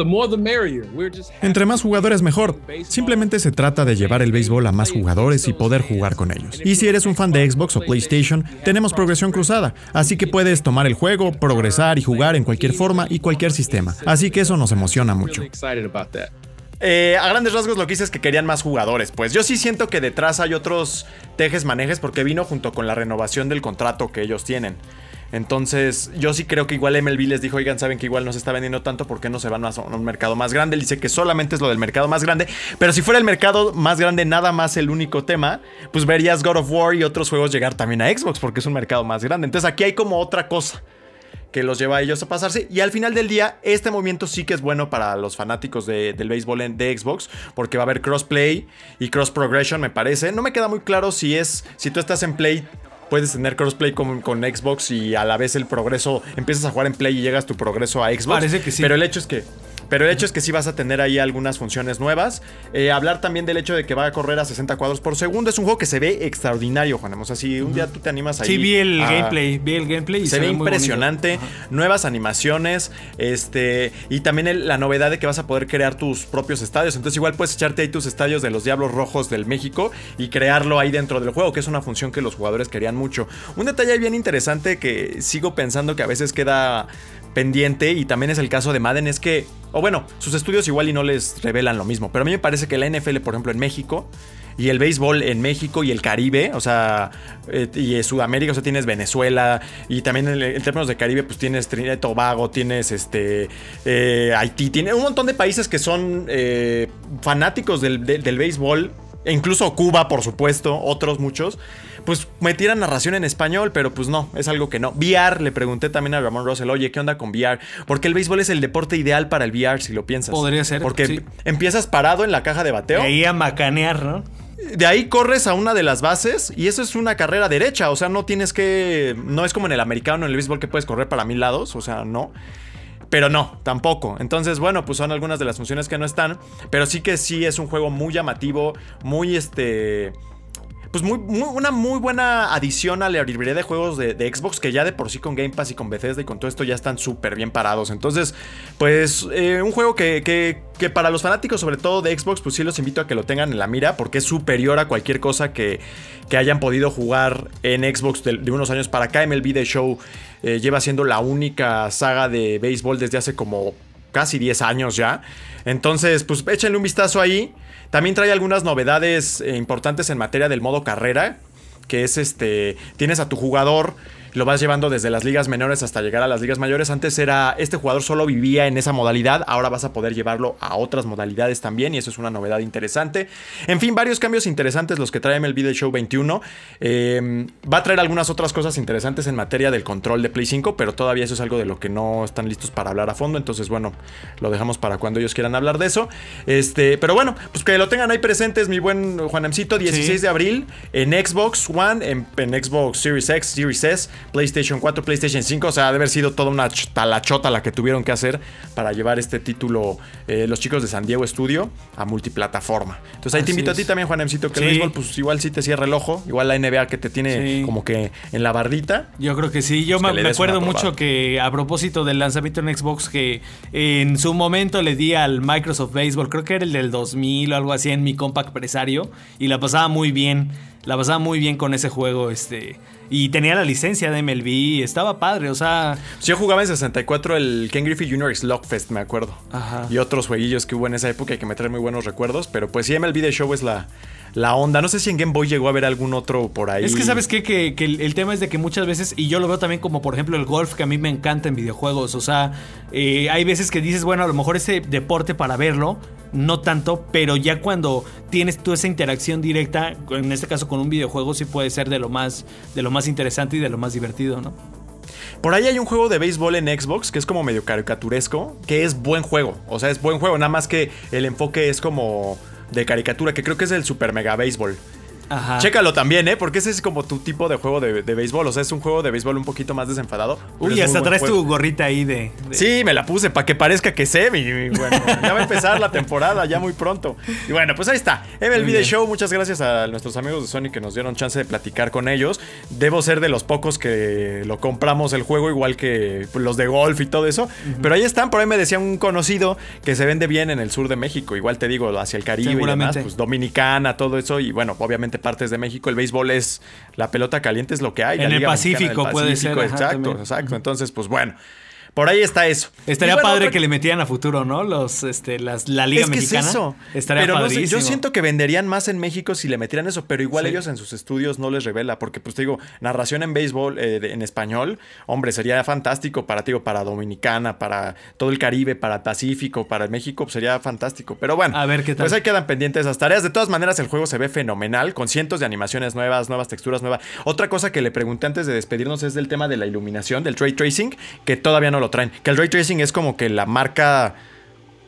S8: Entre más jugadores mejor. Simplemente se trata de llevar el béisbol a más jugadores y poder jugar con ellos. Y si eres un fan de Xbox o PlayStation, tenemos progresión cruzada, así que puedes tomar el juego, progresar y jugar en cualquier forma y cualquier sistema. Así que eso nos emociona mucho.
S3: Eh, a grandes rasgos lo que hice es que querían más jugadores. Pues yo sí siento que detrás hay otros tejes manejes porque vino junto con la renovación del contrato que ellos tienen. Entonces, yo sí creo que igual MLB les dijo, oigan, saben que igual no se está vendiendo tanto, ¿por qué no se van a un mercado más grande? Él dice que solamente es lo del mercado más grande, pero si fuera el mercado más grande nada más el único tema, pues verías God of War y otros juegos llegar también a Xbox, porque es un mercado más grande. Entonces aquí hay como otra cosa que los lleva a ellos a pasarse. Y al final del día, este movimiento sí que es bueno para los fanáticos de- del béisbol en- de Xbox, porque va a haber crossplay y cross progression, me parece. No me queda muy claro si es, si tú estás en Play, puedes tener crossplay con, con Xbox y a la vez el progreso, empiezas a jugar en Play y llegas tu progreso a Xbox.
S5: Parece que sí.
S3: Pero el hecho es que... Pero el hecho es que sí vas a tener ahí algunas funciones nuevas. Eh, hablar también del hecho de que va a correr a 60 cuadros por segundo. Es un juego que se ve extraordinario, Juan. O sea, si un día tú te animas ahí.
S5: Sí, vi el
S3: a-
S5: gameplay, vi el gameplay y
S3: se, ve
S5: muy
S3: impresionante, nuevas animaciones, este y también el- la novedad de que vas a poder crear tus propios estadios. Entonces igual puedes echarte ahí tus estadios de los Diablos Rojos del México y crearlo ahí dentro del juego, que es una función que los jugadores querían mucho. Un detalle bien interesante que sigo pensando que a veces queda pendiente y también es el caso de Madden es que, o bueno, sus estudios igual y no les revelan lo mismo, pero a mí me parece que la NFL, por ejemplo, en México y el béisbol en México y el Caribe, o sea, eh, y Sudamérica, o sea, tienes Venezuela y también en, términos de Caribe, pues tienes Trinidad y Tobago, tienes este eh, Haití, tiene un montón de países que son eh, fanáticos del, del- del béisbol, e incluso Cuba, por supuesto, otros muchos. Pues metieran narración en español, pero pues no, es algo que no. VR, le pregunté también a Ramón Russell, oye, ¿qué onda con VR? Porque el béisbol es el deporte ideal para el VR, si lo piensas.
S5: Podría ser,
S3: Porque
S5: sí.
S3: empiezas parado en la caja de bateo.
S5: De ahí a macanear, ¿no?
S3: De ahí corres a una de las bases y eso es una carrera derecha. O sea, no tienes que. No es como en el americano, en el béisbol que puedes correr para mil lados. O sea, no. Pero no, tampoco. Entonces, bueno, pues son algunas de las funciones que no están. Pero sí que sí es un juego muy llamativo, muy este. Pues muy, una muy buena adición a la librería de juegos de, de Xbox, que ya de por sí con Game Pass y con Bethesda y con todo esto ya están súper bien parados. Entonces, pues eh, un juego que, que- para los fanáticos, sobre todo de Xbox, pues sí los invito a que lo tengan en la mira, porque es superior a cualquier cosa que, que hayan podido jugar en Xbox de, de unos años para acá. MLB The Show eh, lleva siendo la única saga de béisbol desde hace como casi 10 años ya. Entonces, pues échenle un vistazo ahí. También trae algunas novedades eh, importantes en materia del modo carrera, que es este, tienes a tu jugador, lo vas llevando desde las ligas menores hasta llegar a las ligas mayores. Antes era, este jugador solo vivía en esa modalidad, ahora vas a poder llevarlo a otras modalidades también y eso es una novedad interesante. En fin, varios cambios interesantes los que trae MLB The Show 21. Eh, va a traer algunas otras cosas interesantes en materia del control de Play 5, pero todavía eso es algo de lo que no están listos para hablar a fondo, entonces bueno, lo dejamos para cuando ellos quieran hablar de eso. Este, pero bueno, pues que lo tengan ahí presentes, mi buen Juanemcito, 16
S5: Sí.
S3: de abril en Xbox One, en, en Xbox Series X, Series S, PlayStation 4, PlayStation 5. O sea, ha de haber sido toda una ch- talachota la que tuvieron que hacer para llevar este título eh, los chicos de San Diego Studio a multiplataforma. Entonces ahí te invito a ti también, Juanemcito, que
S5: Sí.
S3: el béisbol pues igual sí te cierra el ojo, igual la NBA que te tiene
S5: Sí.
S3: como que en la bardita.
S5: Yo creo que sí. Yo
S3: Pues
S5: me, acuerdo mucho que a propósito del lanzamiento en Xbox que en su momento le di al Microsoft Baseball, creo que era el del 2000 o algo así en mi compact presario y la pasaba muy bien. La pasaba muy bien con ese juego, este y tenía la licencia de MLB, y estaba padre, o sea,
S3: yo jugaba en 64 el Ken Griffey Jr. Slugfest, me acuerdo.
S5: Ajá.
S3: Y otros jueguillos que hubo en esa época y que me traen muy buenos recuerdos. Pero pues sí, MLB The Show es la, la onda. No sé si en Game Boy llegó a haber algún otro por ahí.
S5: Es que sabes qué? que, que el, el tema es de que muchas veces, y yo lo veo también como por ejemplo el golf, que a mí me encanta en videojuegos, o sea, eh, hay veces que dices, bueno, a lo mejor ese deporte para verlo, no tanto, pero ya cuando tienes tú esa interacción directa, en este caso con un videojuego, sí puede ser de lo más, de lo más interesante y de lo más divertido, ¿no?
S3: Por ahí hay un juego de béisbol en Xbox que es como medio caricaturesco, que es buen juego. O sea, es buen juego, nada más que el enfoque es como de caricatura, que creo que es el Super Mega Béisbol.
S5: Ajá.
S3: Chécalo también, ¿eh? Porque ese es como tu tipo de juego de, de béisbol. O sea, es un juego de béisbol un poquito más desenfadado.
S5: Uy, hasta traes
S3: juego.
S5: tu gorrita ahí de... de-
S3: Sí, me la puse para que parezca que sé. mi- mi- bueno, ya va a empezar la temporada, ya muy pronto. Y bueno, pues ahí está. MLB The. Show, muchas gracias a nuestros amigos de Sony que nos dieron chance de platicar con ellos. Debo ser de los pocos que lo compramos el juego, igual que pues, los de golf y todo eso. Pero ahí están, por ahí me decía un conocido que se vende bien en el sur de México. Igual te digo, hacia el Caribe y demás, pues Dominicana, todo eso. Y bueno, obviamente partes de México. El béisbol es la pelota caliente, es lo que hay. la
S5: En el
S3: Liga Mexicana del
S5: Pacífico puede ser,
S3: Exacto, exacto. Entonces, pues bueno. Por ahí está eso.
S5: Estaría
S3: bueno,
S5: padre que le metieran a futuro, ¿no? Los, este, las, la Liga
S3: es que
S5: Mexicana.
S3: es eso.
S5: Estaría
S3: pero no sé,
S5: padrísimo.
S3: yo siento que venderían más en México si le metieran eso, pero igual
S5: Sí.
S3: ellos en sus estudios no les revela, porque pues te digo, narración en béisbol eh, en español, hombre, sería fantástico para ti, digo, para Dominicana, para todo el Caribe, para Pacífico, para México, pues, sería fantástico. Pero bueno,
S5: A ver qué tal.
S3: pues ahí quedan pendientes esas tareas. De todas maneras, el juego se ve fenomenal, con cientos de animaciones nuevas, nuevas texturas nuevas. Otra cosa que le pregunté antes de despedirnos es del tema de la iluminación, del ray tracing, que todavía no lo traen. Que el ray tracing es como que la marca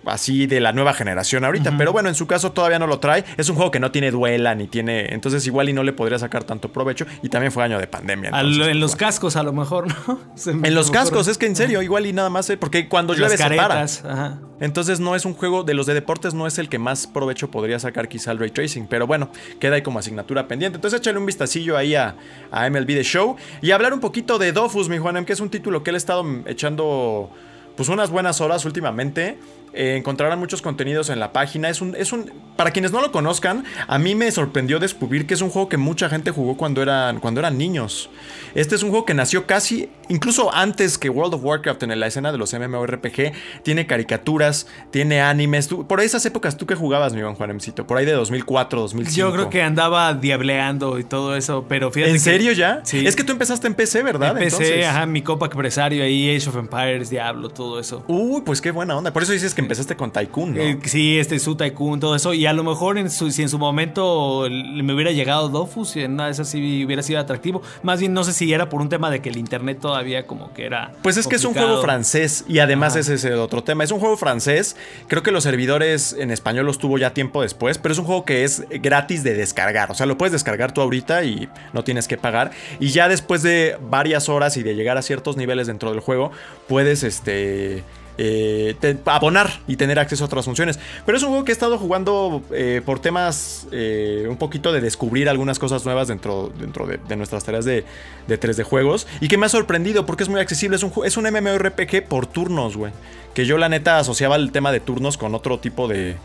S3: así de la nueva generación ahorita. Pero bueno, en su caso todavía no lo trae. Es un juego que no tiene duela ni tiene. Entonces, igual y no le podría sacar tanto provecho. Y también fue año de pandemia.
S5: En los
S3: bueno.
S5: cascos, a lo mejor, ¿no? [LAUGHS] Se me
S3: En los
S5: ocurre.
S3: cascos, es que en serio, igual y nada más, eh, porque cuando
S5: Las
S3: llueve se para.
S5: caretas. Ajá.
S3: Entonces no es un juego de los de deportes, no es el que más provecho podría sacar quizá el ray tracing, pero bueno, queda ahí como asignatura pendiente. Entonces échale un vistacillo ahí a, a MLB The Show y hablar un poquito de Dofus, mi Juanem, que es un título que él ha estado echando pues unas buenas horas últimamente. Eh, encontrarán muchos contenidos en la página. Es un, es un. Para quienes no lo conozcan, a mí me sorprendió descubrir que es un juego que mucha gente jugó cuando eran, cuando eran niños. Este es un juego que nació casi, incluso antes que World of Warcraft en la escena de los MMORPG. Tiene caricaturas, tiene animes. Tú- por esas épocas, ¿tú qué jugabas, mi buen Juanemcito? Por ahí de 2004, 2005.
S5: Yo creo que andaba diableando y todo eso, pero fíjate.
S3: ¿En
S5: que-
S3: serio ya?
S5: Sí.
S3: Es que tú empezaste en PC, ¿verdad?
S5: Empecé,
S3: Entonces-
S5: ajá, mi copa empresario ahí, Age of Empires, Diablo, todo eso.
S3: Uy, pues qué buena onda. Por eso dices que empezaste con Tycoon, ¿no?
S5: Eh, sí, este su Tycoon, todo eso. Y a lo mejor en su- si en su momento me hubiera llegado Dofus, y en una de esas sí hubiera sido atractivo. Más bien no sé si era por un tema de que el internet todavía como que era.
S3: Pues es que es un juego francés y además
S5: Ajá.
S3: ese es el otro tema. Es un juego francés. Creo que los servidores en español los tuvo ya tiempo después, pero es un juego que es gratis de descargar. O sea, lo puedes descargar tú ahorita y no tienes que pagar. Y ya después de varias horas y de llegar a ciertos niveles dentro del juego, puedes este. Eh, abonar y tener acceso a otras funciones. Pero es un juego que he estado jugando eh, por temas eh, un poquito de descubrir algunas cosas nuevas dentro, dentro de, nuestras tareas de, de 3D juegos. Y que me ha sorprendido porque es muy accesible. Es un, es un MMORPG por turnos, güey. Que yo la neta asociaba el tema de turnos con otro tipo de...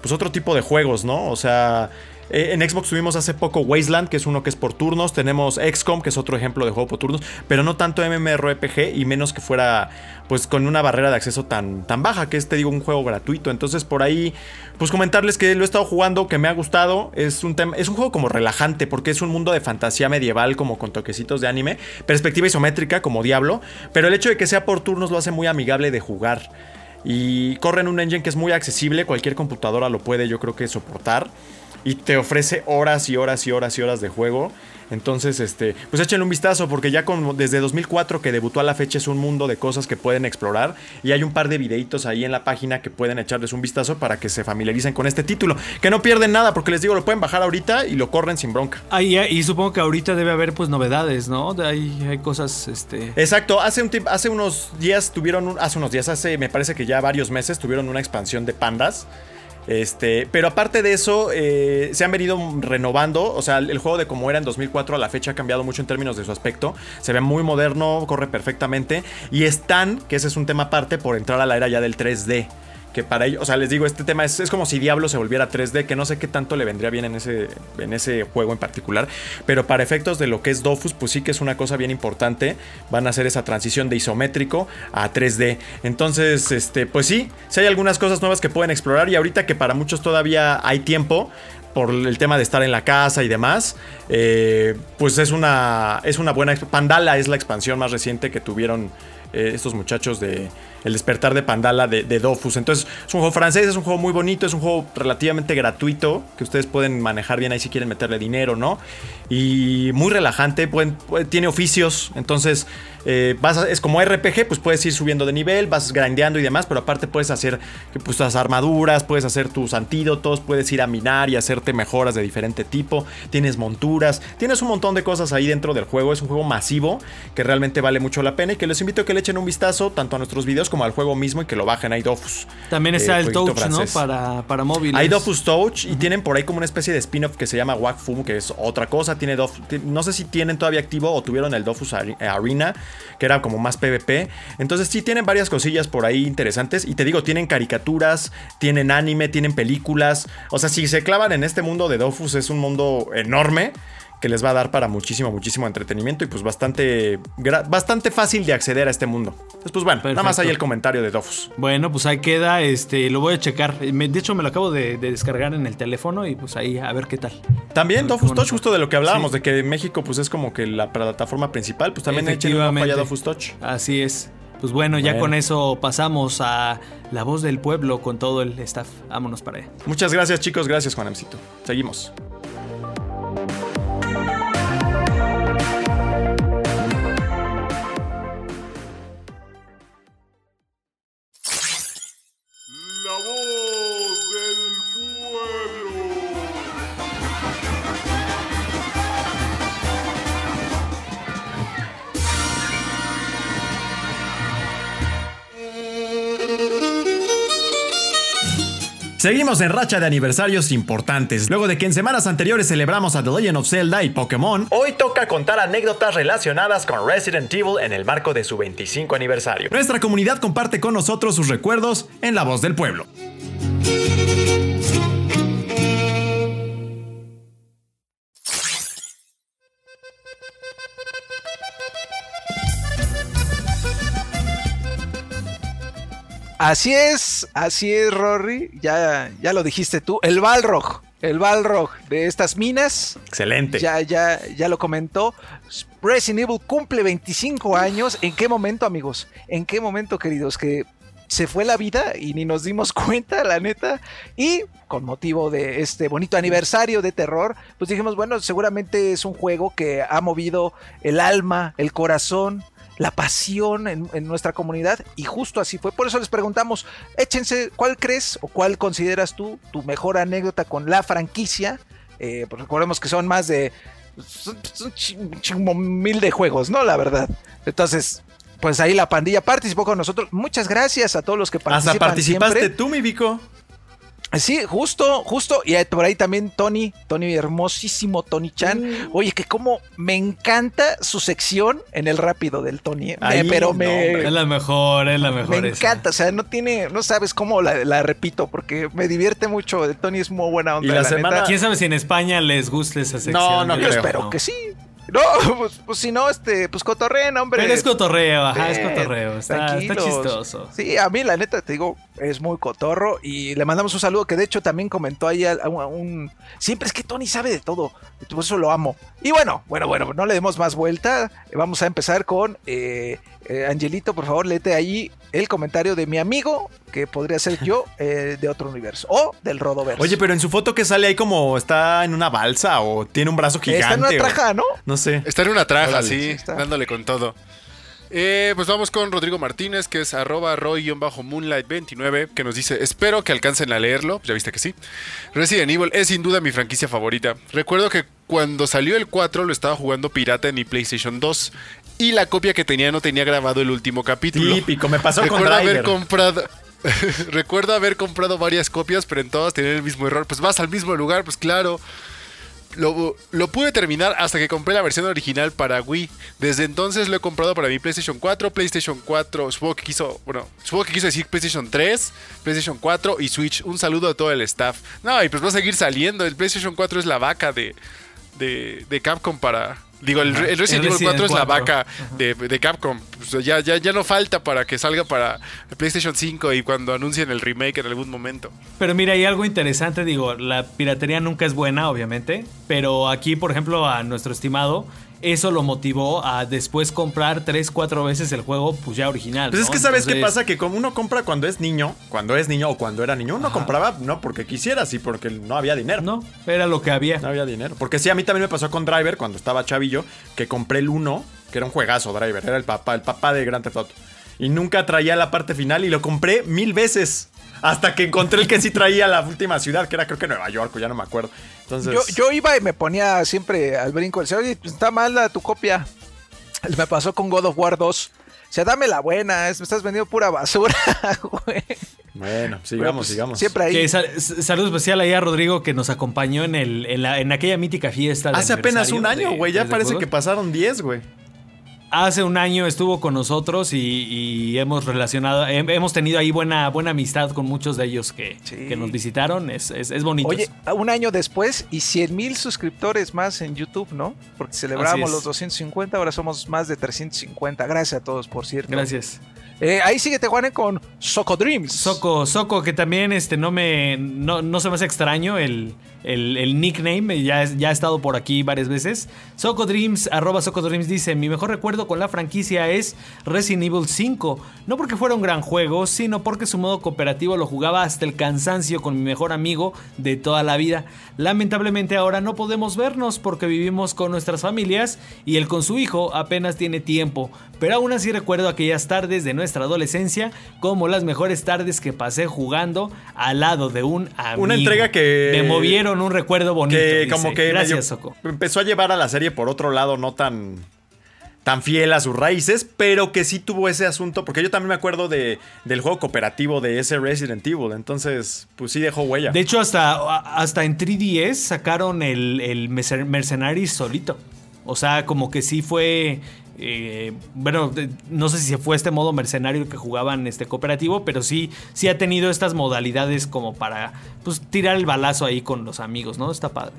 S3: Pues otro tipo de juegos, ¿no? O sea... eh, En Xbox tuvimos hace poco Wasteland, que es uno que es por turnos. Tenemos XCOM, que es otro ejemplo de juego por turnos. Pero no tanto MMORPG y menos que fuera pues con una barrera de acceso tan, tan baja, que es, te digo, un juego gratuito. Entonces por ahí, pues comentarles que lo he estado jugando, que me ha gustado. Es un, es un juego como relajante, porque es un mundo de fantasía medieval, como con toquecitos de anime. Perspectiva isométrica, como Diablo. Pero el hecho de que sea por turnos lo hace muy amigable de jugar. Y corre en un engine que es muy accesible, cualquier computadora lo puede yo creo que soportar. Y te ofrece horas y horas y horas y horas de juego. Entonces, este, pues échenle un vistazo porque ya con, desde 2004 que debutó a la fecha es un mundo de cosas que pueden explorar y hay un par de videitos ahí en la página que pueden echarles un vistazo para que se familiaricen con este título, que no pierden nada porque les digo, lo pueden bajar ahorita y lo corren sin bronca.
S5: Ah, y, y supongo que ahorita debe haber pues novedades, ¿no? Ahí hay cosas, este...
S3: Exacto, hace, un hace unos días tuvieron, un- hace unos días, hace me parece que ya varios meses tuvieron una expansión de pandas. Este, pero aparte de eso, eh, se han venido renovando. O sea, el juego de como era en 2004 a la fecha ha cambiado mucho en términos de su aspecto. Se ve muy moderno, corre perfectamente. Y están, que ese es un tema aparte, por entrar a la era ya del 3D. Que para ello, o sea, les digo, este tema es, es como si Diablo se volviera 3D, que no sé qué tanto le vendría bien en ese, en ese juego en particular. Pero para efectos de lo que es Dofus, pues sí que es una cosa bien importante. Van a hacer esa transición de isométrico a 3D. Entonces, este, pues sí, sí hay algunas cosas nuevas que pueden explorar. Y ahorita que para muchos todavía hay tiempo, por el tema de estar en la casa y demás, eh, pues es una, es una buena... Pandala es la expansión más reciente que tuvieron eh, estos muchachos de El despertar de Pandala de, Dofus. Entonces es un juego francés, es un juego muy bonito, es un juego relativamente gratuito que ustedes pueden manejar bien ahí si quieren meterle dinero, ¿no? Y muy relajante, tiene oficios, entonces eh, es como RPG, pues puedes ir subiendo de nivel, vas grandeando y demás, pero aparte puedes hacer pues, armaduras, puedes hacer tus antídotos, puedes ir a minar y hacerte mejoras de diferente tipo, tienes monturas, tienes un montón de cosas ahí dentro del juego, es un juego masivo que realmente vale mucho la pena y que les invito a que le echen un vistazo tanto a nuestros videos como al juego mismo y que lo bajen ahí Dofus.
S5: También está
S3: Eh,
S5: el
S3: jueguito
S5: Touch, ¿no? Para, para móviles.
S3: Hay Dofus Touch y tienen por ahí como una especie de spin-off que se llama Wakfu, que es otra cosa. Tiene no sé si tienen todavía activo o tuvieron el Dofus Are- Arena, que era como más PvP. Entonces sí tienen varias cosillas por ahí interesantes. Y te digo, tienen caricaturas, tienen anime, tienen películas. O sea, si se clavan en este mundo de Dofus, es un mundo enorme que les va a dar para muchísimo, muchísimo entretenimiento y pues bastante, bastante fácil de acceder a este mundo. Entonces, pues bueno, nada más ahí el comentario de Dofus.
S5: Bueno, pues ahí queda, este, lo voy a checar. De hecho, me lo acabo de, de descargar en el teléfono y pues ahí a ver qué tal.
S3: También
S5: ver
S3: Dofus Touch,
S5: nos
S3: justo de lo que hablábamos,
S5: Sí.
S3: de que México pues es como que la plataforma principal, pues también echen un allá. Dofus Touch.
S5: Así es. Pues bueno, ya
S3: Bueno.
S5: con eso pasamos a la voz del pueblo con todo el staff. Vámonos para allá.
S3: Muchas gracias chicos, gracias Juanemcito. Seguimos.
S8: Seguimos en racha de aniversarios importantes. Luego de que en semanas anteriores celebramos a The Legend of Zelda y Pokémon, hoy toca contar anécdotas relacionadas con Resident Evil en el marco de su 25 aniversario. Nuestra comunidad comparte con nosotros sus recuerdos en La Voz del Pueblo.
S4: Así es, así es, Rory. Ya, ya lo dijiste tú. El Balrog, el Balrog de estas minas.
S3: Excelente.
S4: Ya, ya, ya lo comentó. Resident Evil cumple 25 años. ¿En qué momento, amigos? ¿En qué momento, queridos? Que se fue la vida y ni nos dimos [LAUGHS] cuenta, la neta. Y con motivo de este bonito aniversario de terror, pues dijimos, bueno, seguramente es un juego que ha movido el alma, el corazón, la pasión en, en nuestra comunidad. Y justo así fue. Por eso les preguntamos, échense, ¿cuál crees o cuál consideras tú tu mejor anécdota con la franquicia? Eh, pues recordemos que son más de... Son, son mil de juegos, ¿no? La verdad. Entonces, pues ahí la pandilla participó con nosotros. Muchas gracias a todos los que participan
S3: Hasta participaste
S4: siempre.
S3: tú, mi Vico.
S4: Sí, justo, justo. Y por ahí también Tony, Tony, hermosísimo Tony Chan. Oye, que como me encanta su sección en el rápido del Tony. ¿eh? Me-
S3: Ahí,
S4: pero
S3: no,
S4: me,
S5: Es la mejor, es la mejor.
S4: me
S5: esa.
S4: encanta. O sea, no tiene, no sabes cómo la, la repito, porque me divierte mucho. El Tony es muy buena onda.
S3: Y la
S4: la
S3: semana-
S4: neta.
S5: ¿Quién sabe si en España les guste esa sección?
S3: No, no
S5: Yo
S4: Yo
S3: creo.
S4: espero
S5: no.
S4: que sí. No, [LAUGHS] pues, pues si no, este, pues cotorreen, hombre.
S5: Pero es cotorreo, ajá, es cotorreo. Está, chistoso.
S4: Sí, a mí la neta te digo, es muy cotorro y le mandamos un saludo que de hecho también comentó ahí a, a un, a un- Siempre es que Tony sabe de todo, por eso lo amo. Y bueno, bueno, bueno, no le demos más vuelta, vamos a empezar con eh, eh, Angelito, por favor, léete ahí el comentario de mi amigo, que podría ser yo, [LAUGHS] eh, de otro universo, o del Rodoverso.
S3: Oye, pero en su foto que sale ahí como está en una balsa o tiene un brazo gigante.
S4: está en una
S3: o-
S4: traja, ¿no?
S3: No sé.
S6: Está en una traja,
S3: Órale.
S6: sí,
S4: Sí, está.
S6: dándole con todo. Eh, pues vamos con Rodrigo Martínez, que es arroba roy-moonlight29, que nos dice, espero que alcancen a leerlo, ya viste que sí. Resident Evil es sin duda mi franquicia favorita. Recuerdo que cuando salió el 4 lo estaba jugando pirata en mi PlayStation 2 y la copia que tenía no tenía grabado el último capítulo.
S3: Típico, me pasó con
S6: Recuerdo haber
S3: Driver.
S6: comprado... [LAUGHS] Recuerdo haber comprado varias copias, pero en todas tenían el mismo error. Pues vas al mismo lugar, pues claro. Lo, lo pude terminar hasta que compré la versión original para Wii. Desde entonces lo he comprado para mi PlayStation 4, PlayStation 4, supongo que quiso, bueno, supongo que quiso decir PlayStation 3, PlayStation 4 y Switch. Un saludo a todo el staff. No, y pues va a seguir saliendo. El PlayStation 4 es la vaca de, de, de Capcom para... Digo, el, el Resident Evil 4 es la
S5: 4.
S6: vaca de, de Capcom. Pues ya, ya, ya no falta para que salga para PlayStation 5 y cuando anuncien el remake en algún momento.
S5: Pero mira, hay algo interesante, digo, la piratería nunca es buena, obviamente, pero aquí, por ejemplo, a nuestro estimado, eso lo motivó a después comprar tres, cuatro veces el juego, pues ya original.
S3: Pues es que sabes qué
S5: Entonces,
S3: pasa, que como uno compra cuando es niño, cuando es niño o cuando era niño, uno compraba no porque quisiera, sí porque no había dinero.
S5: No, era lo que había.
S3: No había dinero. Porque sí, a mí también me pasó con Driver cuando estaba chavillo, que compré el 1, que era un juegazo Driver, era el papá, el papá de Grand Theft Auto. Y nunca traía la parte final y lo compré mil veces. Hasta que encontré el que sí traía la última ciudad, que era creo que Nueva York, o ya no me acuerdo. Entonces,
S4: Yo, yo iba y me ponía siempre al brinco. Decía, oye, pues está mal la- tu copia. Me pasó con God of War 2. O sea, dame la buena, es- me estás vendiendo pura basura, [LAUGHS] güey.
S3: bueno, sigamos,
S4: pues,
S3: sigamos.
S4: Siempre ahí.
S5: Que sal- saludo especial ahí a Rodrigo que nos acompañó en, el, en, la- en aquella mítica fiesta. de
S3: Hace apenas un año, güey. Ya parece que pasaron 10, güey.
S5: Hace un año estuvo con nosotros y, y hemos relacionado, hem- hemos tenido ahí buena, buena amistad con muchos de ellos que,
S4: Sí.
S5: que nos visitaron. Es, es, es bonito.
S4: Oye, un año después y 100 mil suscriptores más en YouTube, ¿no? Porque celebramos los 250, ahora somos más de 350. Gracias a todos, por cierto.
S5: Gracias.
S4: Eh, ahí síguete, Juanen, con Soco Dreams.
S5: Soco, Soco, que también este, no, me, no, no se me hace extraño el, el, el nickname, ya, ya ha estado por aquí varias veces. Soco Dreams, arroba Soco Dreams dice, mi mejor recuerdo con la franquicia es Resident Evil 5. No porque fuera un gran juego, sino porque su modo cooperativo lo jugaba hasta el cansancio con mi mejor amigo de toda la vida. Lamentablemente ahora no podemos vernos porque vivimos con nuestras familias y él con su hijo apenas tiene tiempo. Pero aún así recuerdo aquellas tardes de nuestra adolescencia como las mejores tardes que pasé jugando al lado de un amigo.
S3: Una entrega que-
S5: Me movieron un recuerdo bonito.
S3: que
S5: dice.
S3: como que
S5: Gracias,
S3: empezó a llevar a la serie por otro lado no tan tan fiel a sus raíces, pero que sí tuvo ese asunto, porque yo también me acuerdo de, del juego cooperativo de ese Resident Evil, entonces pues sí dejó huella.
S5: De hecho, hasta, hasta en 3DS sacaron el, el Mercenaries solito. O sea, como que sí fue. Eh, bueno, no sé si fue este modo mercenario que jugaban este cooperativo, pero sí, sí ha tenido estas modalidades como para pues tirar el balazo ahí con los amigos, ¿no? Está padre.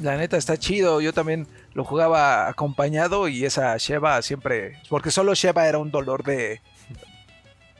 S4: La neta está chido. Yo también lo jugaba acompañado y esa Sheva siempre. Porque solo Sheva era un dolor de.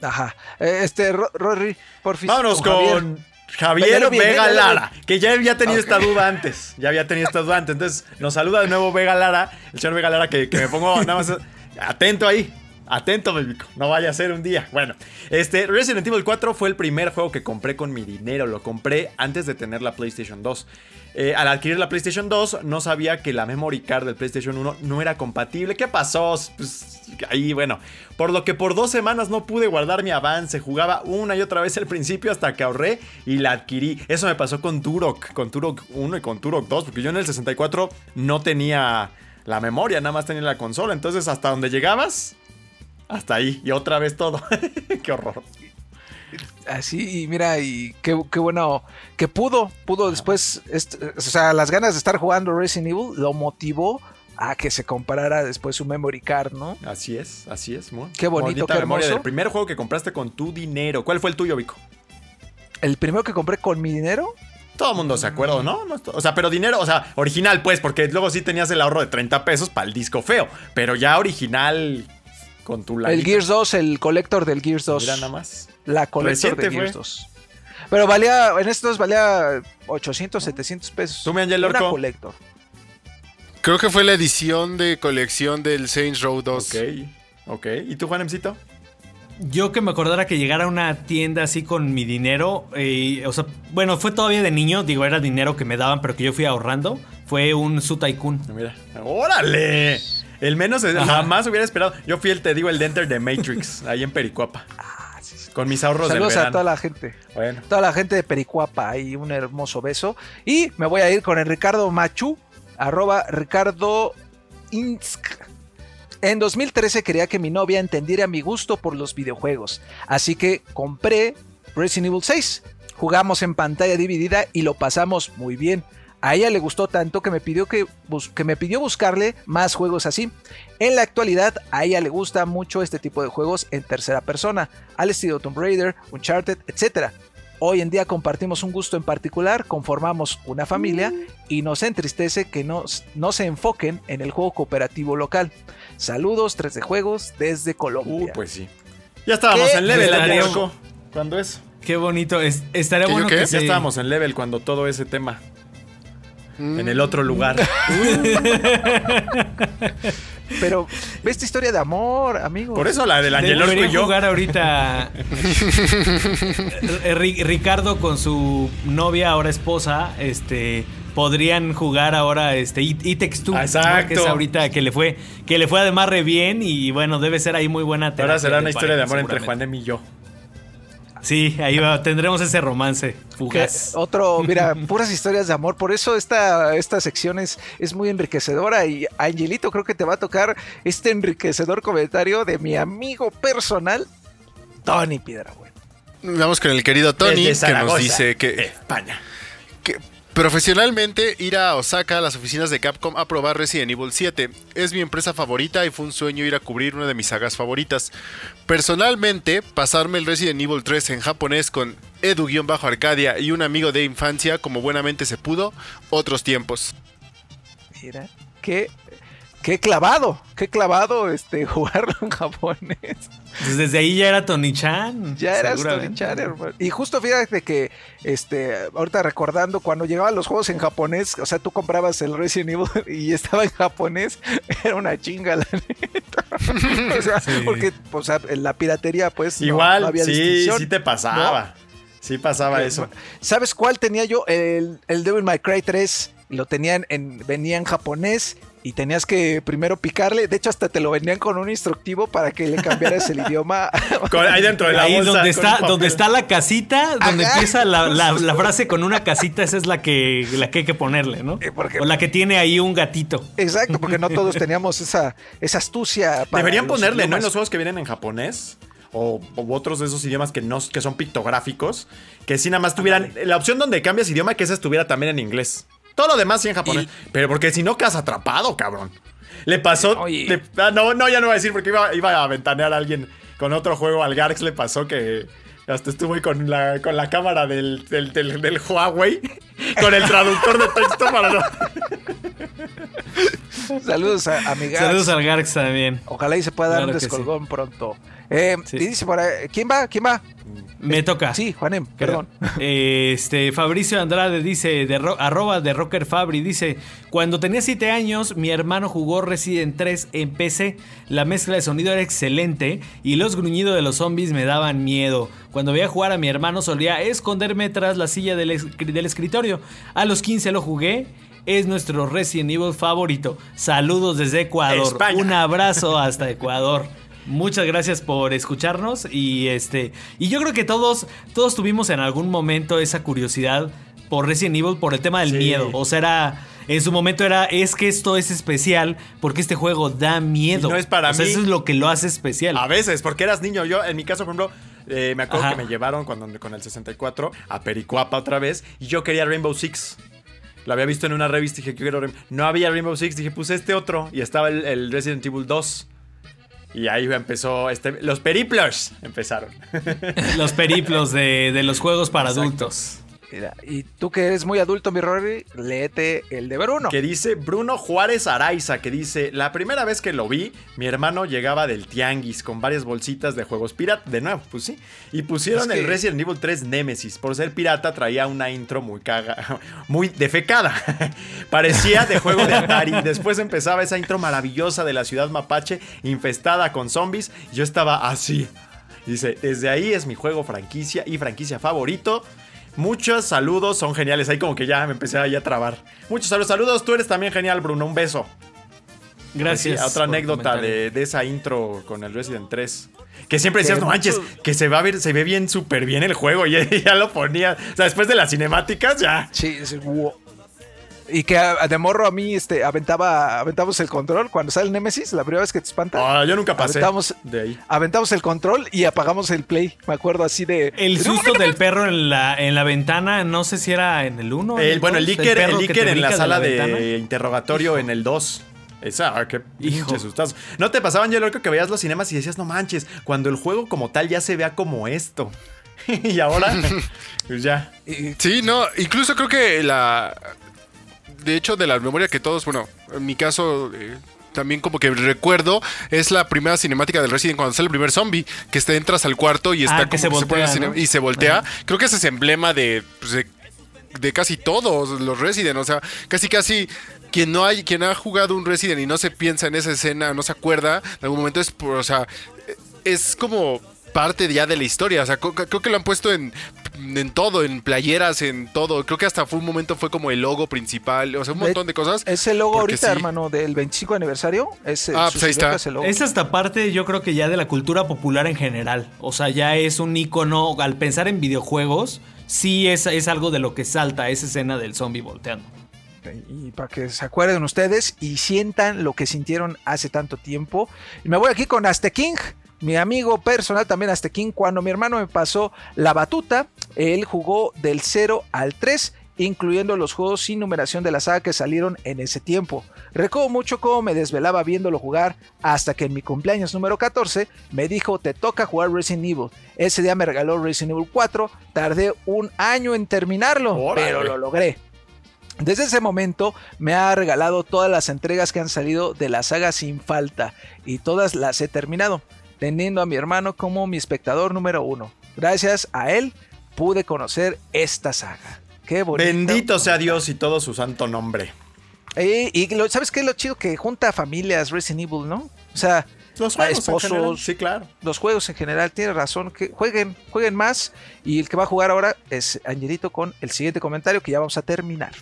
S4: Ajá. Eh, Este, Ro- Rory, por fin.
S3: Vámonos con Javier Vega Lara, que ya había tenido esta duda antes. Ya había tenido esta duda antes. Entonces nos saluda de nuevo Vega Lara, el señor Vega Lara, que, que me pongo nada más atento ahí. Atento, México. No vaya a ser un día. Bueno, este Resident Evil 4 fue el primer juego que compré con mi dinero. Lo compré antes de tener la PlayStation 2. Eh, al adquirir la PlayStation 2, no sabía que la memory card del PlayStation 1 no era compatible. ¿Qué pasó? Pues ahí, bueno. Por lo que por dos semanas no pude guardar mi avance. Jugaba una y otra vez al principio hasta que ahorré y la adquirí. Eso me pasó con Turok, con Turok 1 y con Turok 2, porque yo en el 64 no tenía la memoria, nada más tenía la consola. Entonces, hasta donde llegabas, hasta ahí. Y otra vez todo. [LAUGHS] Qué horror.
S4: Así, y mira, y qué, qué bueno que pudo, pudo después, est- o sea, las ganas de estar jugando Resident Evil lo motivó a que se comprara después su memory card, ¿no?
S3: Así es, así es. Muy,
S4: Qué bonito, qué
S3: memoria
S4: hermoso.
S3: del primer juego que compraste con tu dinero. ¿Cuál fue el tuyo, Vico?
S4: El primero que compré con mi dinero,
S3: Todo el mundo se acuerda, ¿no? No, O sea, pero dinero, o sea, original, pues, porque luego sí tenías el ahorro de 30 pesos para el disco feo. Pero ya original con tu
S4: el. Gears 2, el collector del Gears 2.
S3: Mira nada más.
S4: La collector
S3: Reciente
S4: de
S3: fue.
S4: Gears 2. Pero valía, en estos valía 800, 700 pesos.
S3: ¿Tú, mi Angel
S4: Una
S3: Orco?
S4: collector.
S6: Creo que fue la edición de colección del Saints Row 2.
S3: Ok, ok. ¿Y tú, Juanemcito?
S5: Yo que me acordara que llegara a una tienda así con mi dinero, eh, o sea, bueno, fue todavía de niño, digo, era dinero que me daban, pero que yo fui ahorrando, fue un Su Tycoon.
S3: Mira. ¡Órale! El menos
S5: Ajá.
S3: jamás hubiera esperado. Yo fui el, te digo, el de Enter de Matrix, ahí en Pericuapa. Con mis ahorros
S4: Saludos
S3: del
S4: a
S3: verano.
S4: toda la gente.
S3: Bueno.
S4: Toda la gente de Pericuapa y un hermoso beso. Y me voy a ir con el Ricardo Machu, arroba Ricardo Insk. En 2013 quería que mi novia entendiera mi gusto por los videojuegos, así que compré Resident Evil 6. Jugamos en pantalla dividida y lo pasamos muy bien. A ella le gustó tanto que me pidió que, bus- que me pidió buscarle más juegos así. En la actualidad a ella le gusta mucho este tipo de juegos en tercera persona, al estilo Tomb Raider, Uncharted, etc. Hoy en día compartimos un gusto en particular, conformamos una familia y nos entristece que no, no se enfoquen en el juego cooperativo local. Saludos 3 de juegos desde Colombia.
S3: Uh, pues sí. Ya estábamos en level. ¿Cuándo es?
S5: Qué bonito, es- estaría
S6: ¿Qué, yo
S5: bueno
S6: qué?
S5: que
S3: Ya
S5: se-
S3: estábamos en level cuando todo ese tema. En el otro lugar. [LAUGHS]
S4: Pero ve esta historia de amor, amigo.
S3: Por eso la del Angel Orco
S5: Debería
S3: y yo.
S5: jugar ahorita Ri- Ricardo con su novia, ahora esposa, este podrían jugar ahora este It, It.
S3: Exacto.
S5: que es ahorita que le fue que le fue además re bien y bueno, debe ser ahí muy buena terapia
S3: Ahora será una historia de amor entre. Juan y yo.
S5: Sí, ahí va, tendremos ese romance fugaz.
S4: otro, mira, [LAUGHS] puras historias de amor. Por eso esta, esta sección es, es muy enriquecedora. Y Angelito, creo que te va a tocar este enriquecedor comentario de mi amigo personal, Tony Piedrabuena.
S6: Vamos con el querido Tony, que nos dice que,
S3: España.
S6: que profesionalmente ir a Osaka a las oficinas de Capcom a probar Resident Evil 7 es mi empresa favorita y fue un sueño ir a cubrir una de mis sagas favoritas. Personalmente, pasarme el Resident Evil 3 en japonés con Edu-Arcadia y un amigo de infancia como buenamente se pudo, otros tiempos.
S4: Mira, qué, qué clavado, qué clavado este, [LAUGHS] jugarlo en japonés.
S5: Pues desde ahí ya era Tony Chan.
S4: Ya eras Tony. Chan, hermano. Y justo fíjate que, este, ahorita recordando, cuando llegaban los juegos en japonés, o sea, tú comprabas el Resident Evil [LAUGHS] y estaba en japonés, [LAUGHS] era una chinga, la neta. o sea,
S5: Sí.
S4: porque, o sea, en la piratería, pues, no-
S3: Igual,
S4: no había
S3: sí, sí te pasaba. Sí pasaba eso.
S4: ¿Sabes cuál tenía yo? El, el Devil May Cry 3 lo tenían en, venía en japonés y tenías que primero picarle. De hecho, hasta te lo vendían con un instructivo para que le cambiaras el [LAUGHS] idioma.
S3: Con- ahí dentro de la
S5: Ahí
S3: bolsa.
S5: donde está, donde está la casita, donde
S4: Ajá.
S5: empieza la, la- la frase con una casita, esa es la que, la que hay que ponerle, ¿no?
S4: Eh, porque-
S5: O la que tiene ahí un gatito.
S4: Exacto, porque no todos [LAUGHS] teníamos esa, esa astucia. para
S3: Deberían ponerle, ¿no? En los juegos que vienen en japonés. O, o otros de esos idiomas que no que son pictográficos. Que si nada más tuvieran. La opción donde cambias idioma, que esa estuviera también en inglés. Todo lo demás sí en japonés. Pero porque si no quedas atrapado, cabrón. Le pasó. Le- ah, no, no, ya no voy a decir porque iba, iba a ventanear a alguien con otro juego. Al Garx le pasó que. Hasta estuvo ahí con la, con la cámara del, del, del- del Huawei. Con el traductor de texto para no. [LAUGHS] [LAUGHS]
S4: Saludos a amigas.
S5: Saludos al Garx también.
S4: Ojalá y se pueda dar un
S5: sí.
S4: descolgón pronto. Eh,
S5: Sí.
S4: Y dice por ahí, ¿quién va? ¿Quién va?
S5: Me toca.
S4: Sí, Juanem, perdón. [LAUGHS]
S5: Este, Fabricio Andrade dice, de ro- arroba de Rocker Fabri, dice, cuando tenía 7 años, mi hermano jugó Resident 3 en PC. La mezcla de sonido era excelente y los gruñidos de los zombies me daban miedo. Cuando veía jugar a mi hermano solía esconderme tras la silla del, del escritorio. A los 15 lo jugué. Es nuestro Resident Evil favorito. Saludos desde Ecuador.
S3: España.
S5: Un abrazo hasta Ecuador. Muchas gracias por escucharnos y este y yo creo que todos todos tuvimos en algún momento esa curiosidad por Resident Evil por el tema del
S3: Sí.
S5: miedo. O sea, era en su momento era es que esto es especial porque este juego da miedo.
S3: Y no es para
S5: O sea,
S3: mí.
S5: Eso es lo que lo hace especial.
S3: A veces, porque eras niño. Yo, en mi caso, por ejemplo, eh, me acuerdo
S5: Ajá.
S3: que me llevaron cuando, con el 64 a Pericuapa otra vez y yo quería Rainbow Six. Lo había visto en una revista y dije, quiero No había Rainbow Six, dije, pues este otro. Y estaba el, el Resident Evil 2. Y ahí empezó, este, los periplos empezaron. [LAUGHS]
S5: Los periplos de, de los juegos para
S3: Exacto.
S5: adultos.
S4: Mira, y tú que eres muy adulto, mi Rory, léete el de Bruno.
S3: Que dice Bruno Juárez Araiza, que dice, la primera vez que lo vi, mi hermano llegaba del tianguis con varias bolsitas de juegos pirata, de nuevo, pues sí, y pusieron
S4: Es que-
S3: el Resident Evil 3 Nemesis. Por ser pirata traía una intro muy caga, [LAUGHS] muy defecada. [LAUGHS] Parecía de juego de Atari. Después empezaba esa intro maravillosa de la ciudad mapache infestada con zombies. Yo estaba así. Dice, desde ahí es mi juego franquicia y franquicia favorito. Muchos saludos, son geniales. Ahí como que ya me empecé ahí a trabar. Muchos saludos, saludos. Tú eres también genial, Bruno. Un beso.
S5: Gracias.
S3: Pues Sí, otra anécdota de, de esa intro con el Resident 3. Que siempre decías, no manches, que se va a ver, se ve bien súper bien el juego. [LAUGHS] Y ya lo ponía. O sea, después de las cinemáticas, ya.
S4: Sí, sí, wow. Y que a- de morro a mí este, aventaba, aventamos el control cuando sale el Nemesis, la primera vez que te espanta.
S3: Ah, yo nunca pasé
S4: Aventamos,
S3: de ahí.
S4: aventamos el control y apagamos el play. Me acuerdo así de.
S5: El susto del perro en la, en la ventana, no sé si era en el 1.
S3: El- bueno, el líquido el líquido en la sala de, interrogatorio en el 2. Esa, ah, qué
S5: Hijo.
S3: pinche sustazo. ¿No te pasaban yo lo que veías los cinemas y decías, no manches, cuando el juego como tal ya se vea como esto? [LAUGHS] y ahora, [LAUGHS] pues ya.
S6: Sí, no, incluso creo que la. De hecho, de la memoria que todos, bueno, en mi caso. eh, también como que recuerdo es la primera cinemática del Resident cuando sale el primer zombie que te entras al cuarto y está
S5: Ah, que se
S6: como pone
S5: voltea,
S6: y se voltea creo que ese es emblema de, pues, de de casi todos los Resident o sea casi casi quien no hay quien ha jugado un Resident y no se piensa en esa escena no se acuerda en algún momento es o sea es como parte ya de la historia. O sea, creo que lo han puesto en, en todo, en playeras, en todo. Creo que hasta fue un momento fue como el logo principal. O sea, un montón de cosas.
S4: Es el logo ahorita,
S6: sí.
S4: hermano, del 25 aniversario. Es,
S6: Ah,
S4: su
S6: pues ahí está.
S4: es el logo.
S5: Es hasta parte, yo creo que ya de la cultura popular en general. O sea, ya es un icono. Al pensar en videojuegos, sí es, es algo de lo que salta esa escena del zombie volteando.
S4: Y para que se acuerden ustedes y sientan lo que sintieron hace tanto tiempo. Y me voy aquí con Azteking, mi amigo personal también Azteking. Cuando mi hermano me pasó la batuta, él jugó del 0 al 3, incluyendo los juegos sin numeración de la saga que salieron en ese tiempo. Recuerdo mucho cómo me desvelaba viéndolo jugar hasta que en mi cumpleaños número 14 me dijo te toca jugar Resident Evil. Ese día me regaló Resident Evil 4, tardé un año en terminarlo,
S3: Órale.
S4: pero lo logré. Desde ese momento me ha regalado todas las entregas que han salido de la saga sin falta y todas las he terminado, teniendo a mi hermano como mi espectador número uno. Gracias a él pude conocer esta saga. Qué bonito.
S3: Bendito sea Dios y todo su santo nombre.
S4: Eh, y lo- ¿sabes qué es lo chido? Que junta familias Resident Evil, ¿no? O sea,
S3: Los juegos en
S4: esposos,
S3: general, Sí, claro.
S4: los juegos en general, tiene razón, que jueguen, jueguen más. Y el que va a jugar ahora es Angelito con el siguiente comentario que ya vamos a terminar.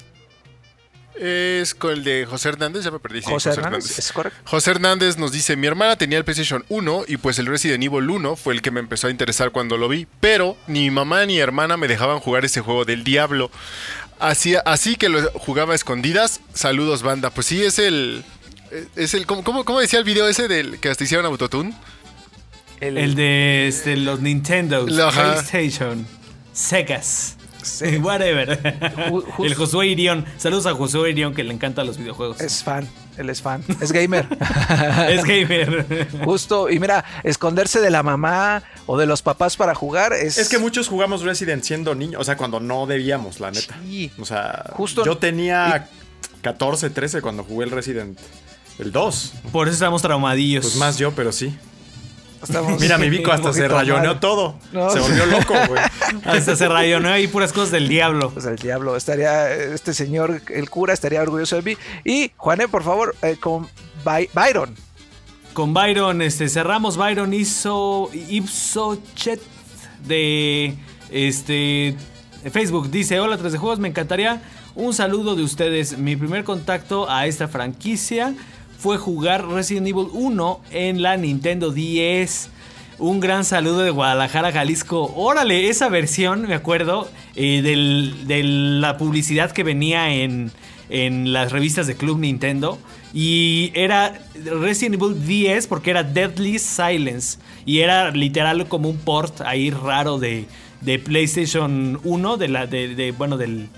S6: Es con el de José Hernández, ya me perdí.
S4: José Hernández, ¿es correcto?
S6: José Hernández nos dice, mi hermana tenía el PlayStation 1 y pues el Resident Evil 1 fue el que me empezó a interesar cuando lo vi, pero ni mi mamá ni hermana me dejaban jugar ese juego del diablo. Así, así que lo jugaba a escondidas. Saludos, banda. Pues sí, es el... Es el ¿cómo, cómo, cómo decía el video ese del que hasta hicieron Autotune?
S5: El de este, los Nintendo. PlayStation, Segas.
S4: Sí.
S5: Whatever. [LAUGHS] El Josué Irión. Saludos a Josué Irión que le encantan los videojuegos.
S4: Es fan, él es fan, es gamer. [LAUGHS]
S5: Es gamer.
S4: Justo, y mira, esconderse de la mamá o de los papás para jugar es...
S3: Es que muchos jugamos Resident siendo niños, o sea, cuando no debíamos, la neta.
S4: Sí.
S3: O sea,
S4: Justo-
S3: yo tenía 14, 13 cuando jugué el Resident. El 2.
S5: Por eso estamos traumadillos.
S3: Pues más yo, pero sí.
S4: Estamos
S3: Mira, mi Vico hasta se rayoneó
S4: mal.
S3: todo.
S4: No.
S3: Se volvió loco, güey. [LAUGHS]
S5: Hasta se rayó, ¿no? Hay puras cosas del diablo.
S4: Pues el diablo, estaría, este señor, el cura, estaría orgulloso de mí. Y, Juané, por favor, eh, con By- Byron.
S5: Con Byron, este, cerramos. Byron hizo Ipsochet de este Facebook. Dice: Hola, 3 de juegos, me encantaría un saludo de ustedes. Mi primer contacto a esta franquicia fue jugar Resident Evil 1 en la Nintendo 10. Un gran saludo de Guadalajara, Jalisco. Órale, esa versión, me acuerdo, eh, de la publicidad que venía en, las revistas de Club Nintendo. Y era Resident Evil 10 porque era Deadly Silence. Y era literal como un port ahí raro de, de PlayStation 1, de la, bueno, del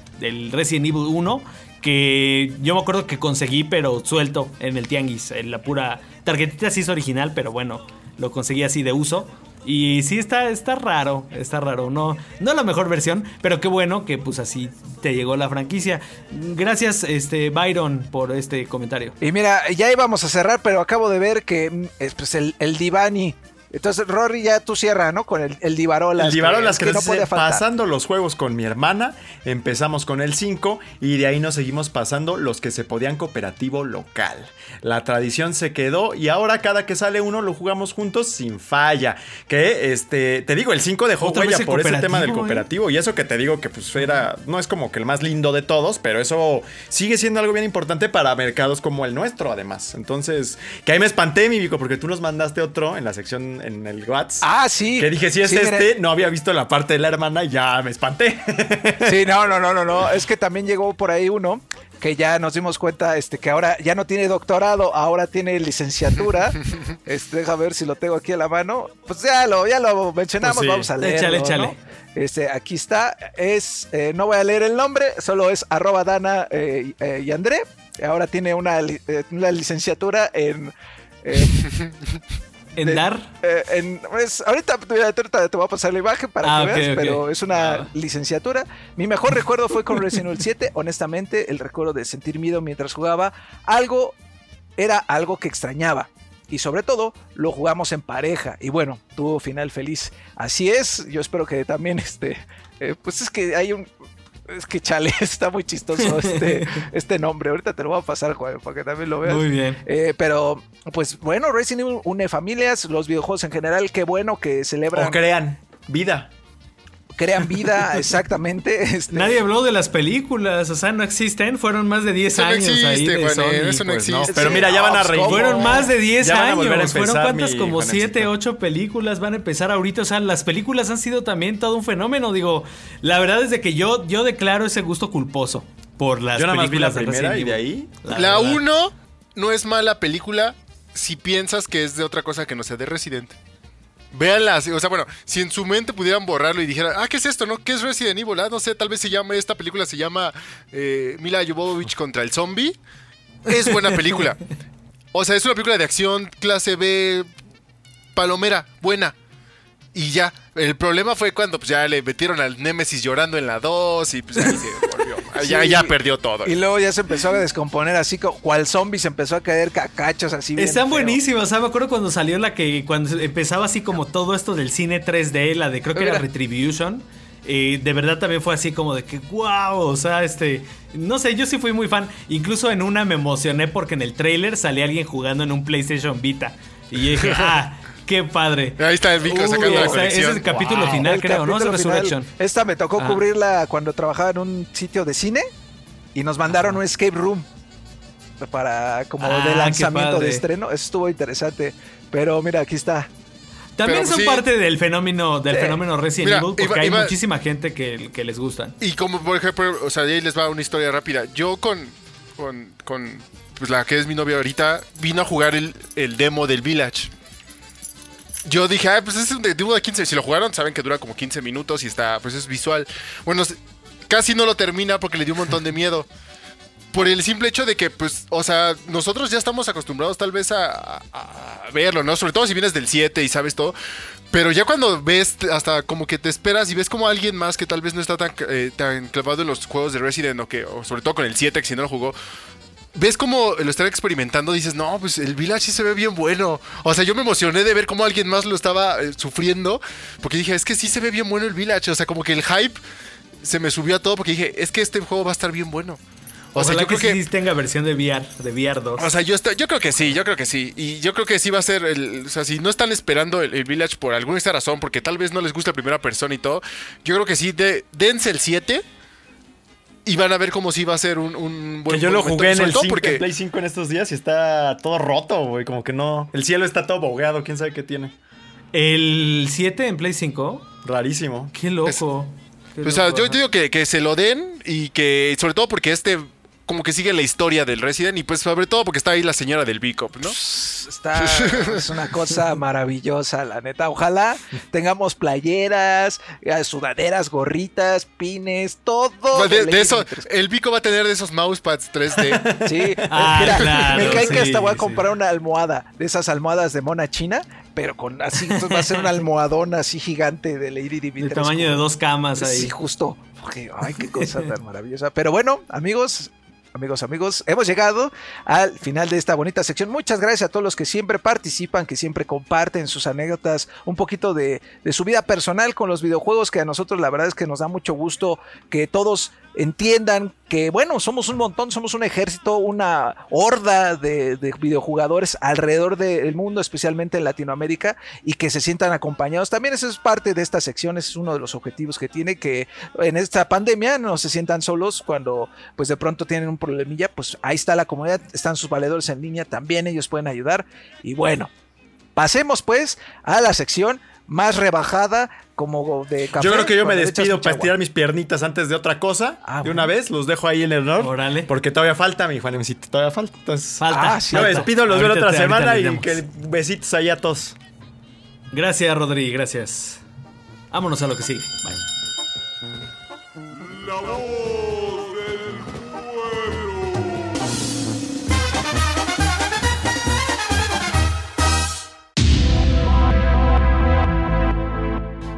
S5: Resident Evil 1. Que yo me acuerdo que conseguí, pero suelto en el tianguis. En la pura tarjetita sí es original, pero bueno, lo conseguí así de uso. Y sí está, está raro, está raro. No, no la mejor versión, pero qué bueno que pues así te llegó la franquicia. Gracias, este Byron, por este comentario.
S4: Y mira, ya íbamos a cerrar, pero acabo de ver que mm, es, pues, el Divani. Entonces, Rory, ya tú cierra, ¿no? Con el, el Divarolas.
S3: El Divarolas que,
S4: no
S3: nos
S4: puede faltar.
S3: pasando los juegos con mi hermana, empezamos con el 5 y de ahí nos seguimos pasando los que se podían cooperativo local. La tradición se quedó y ahora cada que sale uno lo jugamos juntos sin falla. Que este, te digo, el 5 dejó
S5: Otra
S3: huella por ese tema del
S5: cooperativo, ¿eh?
S3: cooperativo y eso que te digo que pues era, no es como que el más lindo de todos, pero eso sigue siendo algo bien importante para mercados como el nuestro además. Entonces, que ahí me espanté, mi Vico, porque tú nos mandaste otro en la sección en el WhatsApp.
S4: Ah, sí.
S3: Que dije, si es
S4: Sí, mira.
S3: este, no había visto la parte de la hermana y ya me espanté.
S4: Sí, [LAUGHS] no, no, no, no, no. Es que también llegó por ahí uno que ya nos dimos cuenta este, que ahora ya no tiene doctorado, ahora tiene licenciatura. [LAUGHS] Este, deja ver si lo tengo aquí a la mano. Pues ya lo, ya lo mencionamos,
S3: Pues sí.
S4: vamos a leerlo.
S5: Échale,
S4: ¿no?
S5: échale.
S4: Este, aquí está. Es, eh, no voy a leer el nombre, solo es arroba Dana eh, eh, y André. Ahora tiene una, li- eh, una licenciatura en. eh, [LAUGHS]
S5: En
S4: de-
S5: dar.
S4: eh, en- pues, ahorita, ahorita te voy a pasar la imagen para
S5: Ah,
S4: que veas, pero es una
S5: Ah.
S4: licenciatura. Mi mejor recuerdo fue con Resident Evil 7. Honestamente, el recuerdo de sentir miedo mientras jugaba algo era algo que extrañaba. Y sobre todo, lo jugamos en pareja. Y bueno, tuvo final feliz. Así es. Yo espero que también [LAUGHS] este. eh, pues es que hay un. Es que chale, [LAUGHS] está muy chistoso este, [LAUGHS] este nombre. Ahorita te lo voy a pasar, Juan, para que también lo veas.
S5: Muy bien.
S4: Eh, pero, pues bueno, Resident Evil une familias, los videojuegos en general, qué bueno que celebran,
S3: o crean vida.
S4: Crean vida, [LAUGHS] exactamente. este,
S5: Nadie habló de las películas, o sea, no existen. Fueron más de 10
S6: Eso no
S5: años ahí
S6: existe,
S5: de
S6: Juan,
S5: Sony.
S6: eso no
S3: Pues no,
S6: existe.
S3: pero mira, ya van a
S4: no,
S3: reír.
S4: ¿cómo?
S5: Fueron más de 10
S3: Ya van a volver a
S5: años. Fueron cuántas, como
S3: Juanesito.
S5: 7, 8 películas van a empezar ahorita. O sea, las películas han sido también todo un fenómeno. Digo, la verdad es de que yo, yo declaro ese gusto culposo por las
S3: Yo nada más vi la
S5: películas de
S3: primera y de
S5: Resident
S3: ahí.
S5: Evil.
S6: La
S5: verdad.
S6: 1 no es mala película si piensas que es de otra cosa que no sea de Resident. Véanla, así, o sea, bueno, si en su mente pudieran borrarlo y dijeran, ah, ¿qué es esto, no? ¿Qué es Resident Evil? Ah, no sé, tal vez se llama, esta película se llama eh, Mila Jovovich contra el zombie. Es buena película. [LAUGHS] O sea, es una película de acción, clase B, palomera, buena. Y ya, el problema fue cuando pues, ya le metieron al Nemesis llorando en la 2 y pues ahí se volvió. Ya,
S4: Sí,
S6: ya perdió todo.
S4: Y luego ya se empezó a descomponer así, como cual zombie se empezó a caer cacachos así. bien
S5: Están
S4: feo.
S5: buenísimas, o sea, me acuerdo cuando salió la que, cuando empezaba así como todo esto del cine 3D, la de creo que era. Retribution, eh, de verdad también fue así como de que, wow, o sea, este, no sé, yo sí fui muy fan, incluso en una me emocioné porque en el trailer salía alguien jugando en un PlayStation Vita, y yo dije, [LAUGHS] ah, qué padre.
S6: Ahí está el Vico
S5: Uy,
S6: sacando la
S5: sea, ese es
S6: colección.
S5: el capítulo
S4: Wow.
S5: final,
S4: El
S5: creo, ¿no? Es
S4: final.
S5: Resurrection.
S4: Esta me tocó
S5: Ah.
S4: cubrirla cuando trabajaba en un sitio de cine. y nos mandaron un escape room para como
S5: Ah,
S4: de lanzamiento de estreno. Eso estuvo interesante. Pero mira, aquí está.
S5: También
S6: Pero,
S5: son
S6: sí.
S5: parte del fenómeno del
S4: Sí.
S5: fenómeno Resident
S6: Mira,
S5: Evil porque
S6: iba-
S5: hay
S6: iba-
S5: muchísima gente que, que les gustan.
S6: Y como por ejemplo, o sea, de ahí les va una historia rápida. Yo con, con, con pues, la que es mi novia ahorita, vino a jugar el, el demo del Village. Yo dije, ah, pues es un de- demo de 15. Si lo jugaron, saben que dura como 15 minutos y está, pues es visual. Bueno, casi no lo termina porque le dio un montón de miedo. Por el simple hecho de que, pues, o sea, nosotros ya estamos acostumbrados tal vez a verlo, ¿no? Sobre todo si vienes del 7 y sabes todo. Pero ya cuando ves, hasta como que te esperas y ves como alguien más que tal vez no está tan, eh, tan clavado en los juegos de Resident o que, o sobre todo con el 7, que si no lo jugó, ves como lo están experimentando, dices, no, pues el Village sí se ve bien bueno. O sea, yo me emocioné de ver cómo alguien más lo estaba eh, sufriendo, porque dije, es que sí se ve bien bueno el Village. O sea, como que el hype se me subió a todo porque dije, es que este juego va a estar bien bueno. O sea, yo
S5: que,
S6: creo que...
S5: sí tenga versión de VR, de VR 2.
S6: O sea, yo, creo que sí, yo creo que sí. Y yo creo que sí va a ser el. O sea, si no están esperando el, el Village por alguna razón, porque tal vez no les gusta la primera persona y todo, yo creo que sí, de, dense el 7 y van a ver como si va a ser un, un buen
S3: Que yo lo
S6: buen momento.
S3: jugué en el
S6: todo
S3: 5,
S6: porque
S3: en Play 5 en estos días y está todo roto, güey. Como que no. El cielo está todo bogeado, quién sabe qué tiene.
S5: El 7 en Play 5.
S3: Rarísimo.
S5: Qué loco. Qué
S6: O sea,
S5: loco,
S6: yo
S5: ajá.
S6: digo que, que se lo den y que, sobre todo porque este, como que sigue la historia del Resident y pues sobre todo porque está ahí la señora del Bicop, ¿no?
S4: Está, es una cosa maravillosa, la neta. Ojalá tengamos playeras, eh, sudaderas, gorritas, pines, todo.
S6: de, de
S4: Lady
S6: eso, el Bico va a tener de esos mousepads 3D. [LAUGHS]
S4: Sí, [LAUGHS]
S5: Ah,
S4: mira,
S5: claro,
S4: me cae que hasta voy a
S5: sí.
S4: comprar una almohada, de esas almohadas de mona china, pero con así, entonces va a ser una almohadona así gigante de Lady
S5: El
S4: Dimitrescu.
S5: tamaño de dos camas ahí.
S4: Sí, justo. Porque, ay, qué cosa tan maravillosa. Pero bueno, amigos, amigos, amigos, hemos llegado al final de esta bonita sección. Muchas gracias a todos los que siempre participan, que siempre comparten sus anécdotas, un poquito de, de su vida personal con los videojuegos, que a nosotros la verdad es que nos da mucho gusto que todos entiendan que, bueno, somos un montón, somos un ejército, una horda de, de videojugadores alrededor del mundo, especialmente en Latinoamérica, y que se sientan acompañados. También eso es parte de esta sección, es uno de los objetivos que tiene, que en esta pandemia no se sientan solos cuando pues de pronto tienen un problemilla, pues ahí está la comunidad, están sus valedores en línea, también ellos pueden ayudar. Y bueno, pasemos pues a la sección más rebajada como de café.
S3: Yo creo que yo me despido para estirar mis piernitas antes de otra cosa.
S4: Ah,
S3: de
S4: bueno.
S3: una vez, los dejo ahí en el honor.
S5: Órale.
S3: Porque todavía falta, mi Juanemcito, todavía falta. Entonces,
S5: Falta.
S4: Ah, sí,
S3: yo me
S5: falta.
S3: despido, los veo la otra
S5: te-
S3: semana y que besitos ahí a todos.
S5: Gracias, Rodri, gracias. Vámonos a lo que sigue. Bye.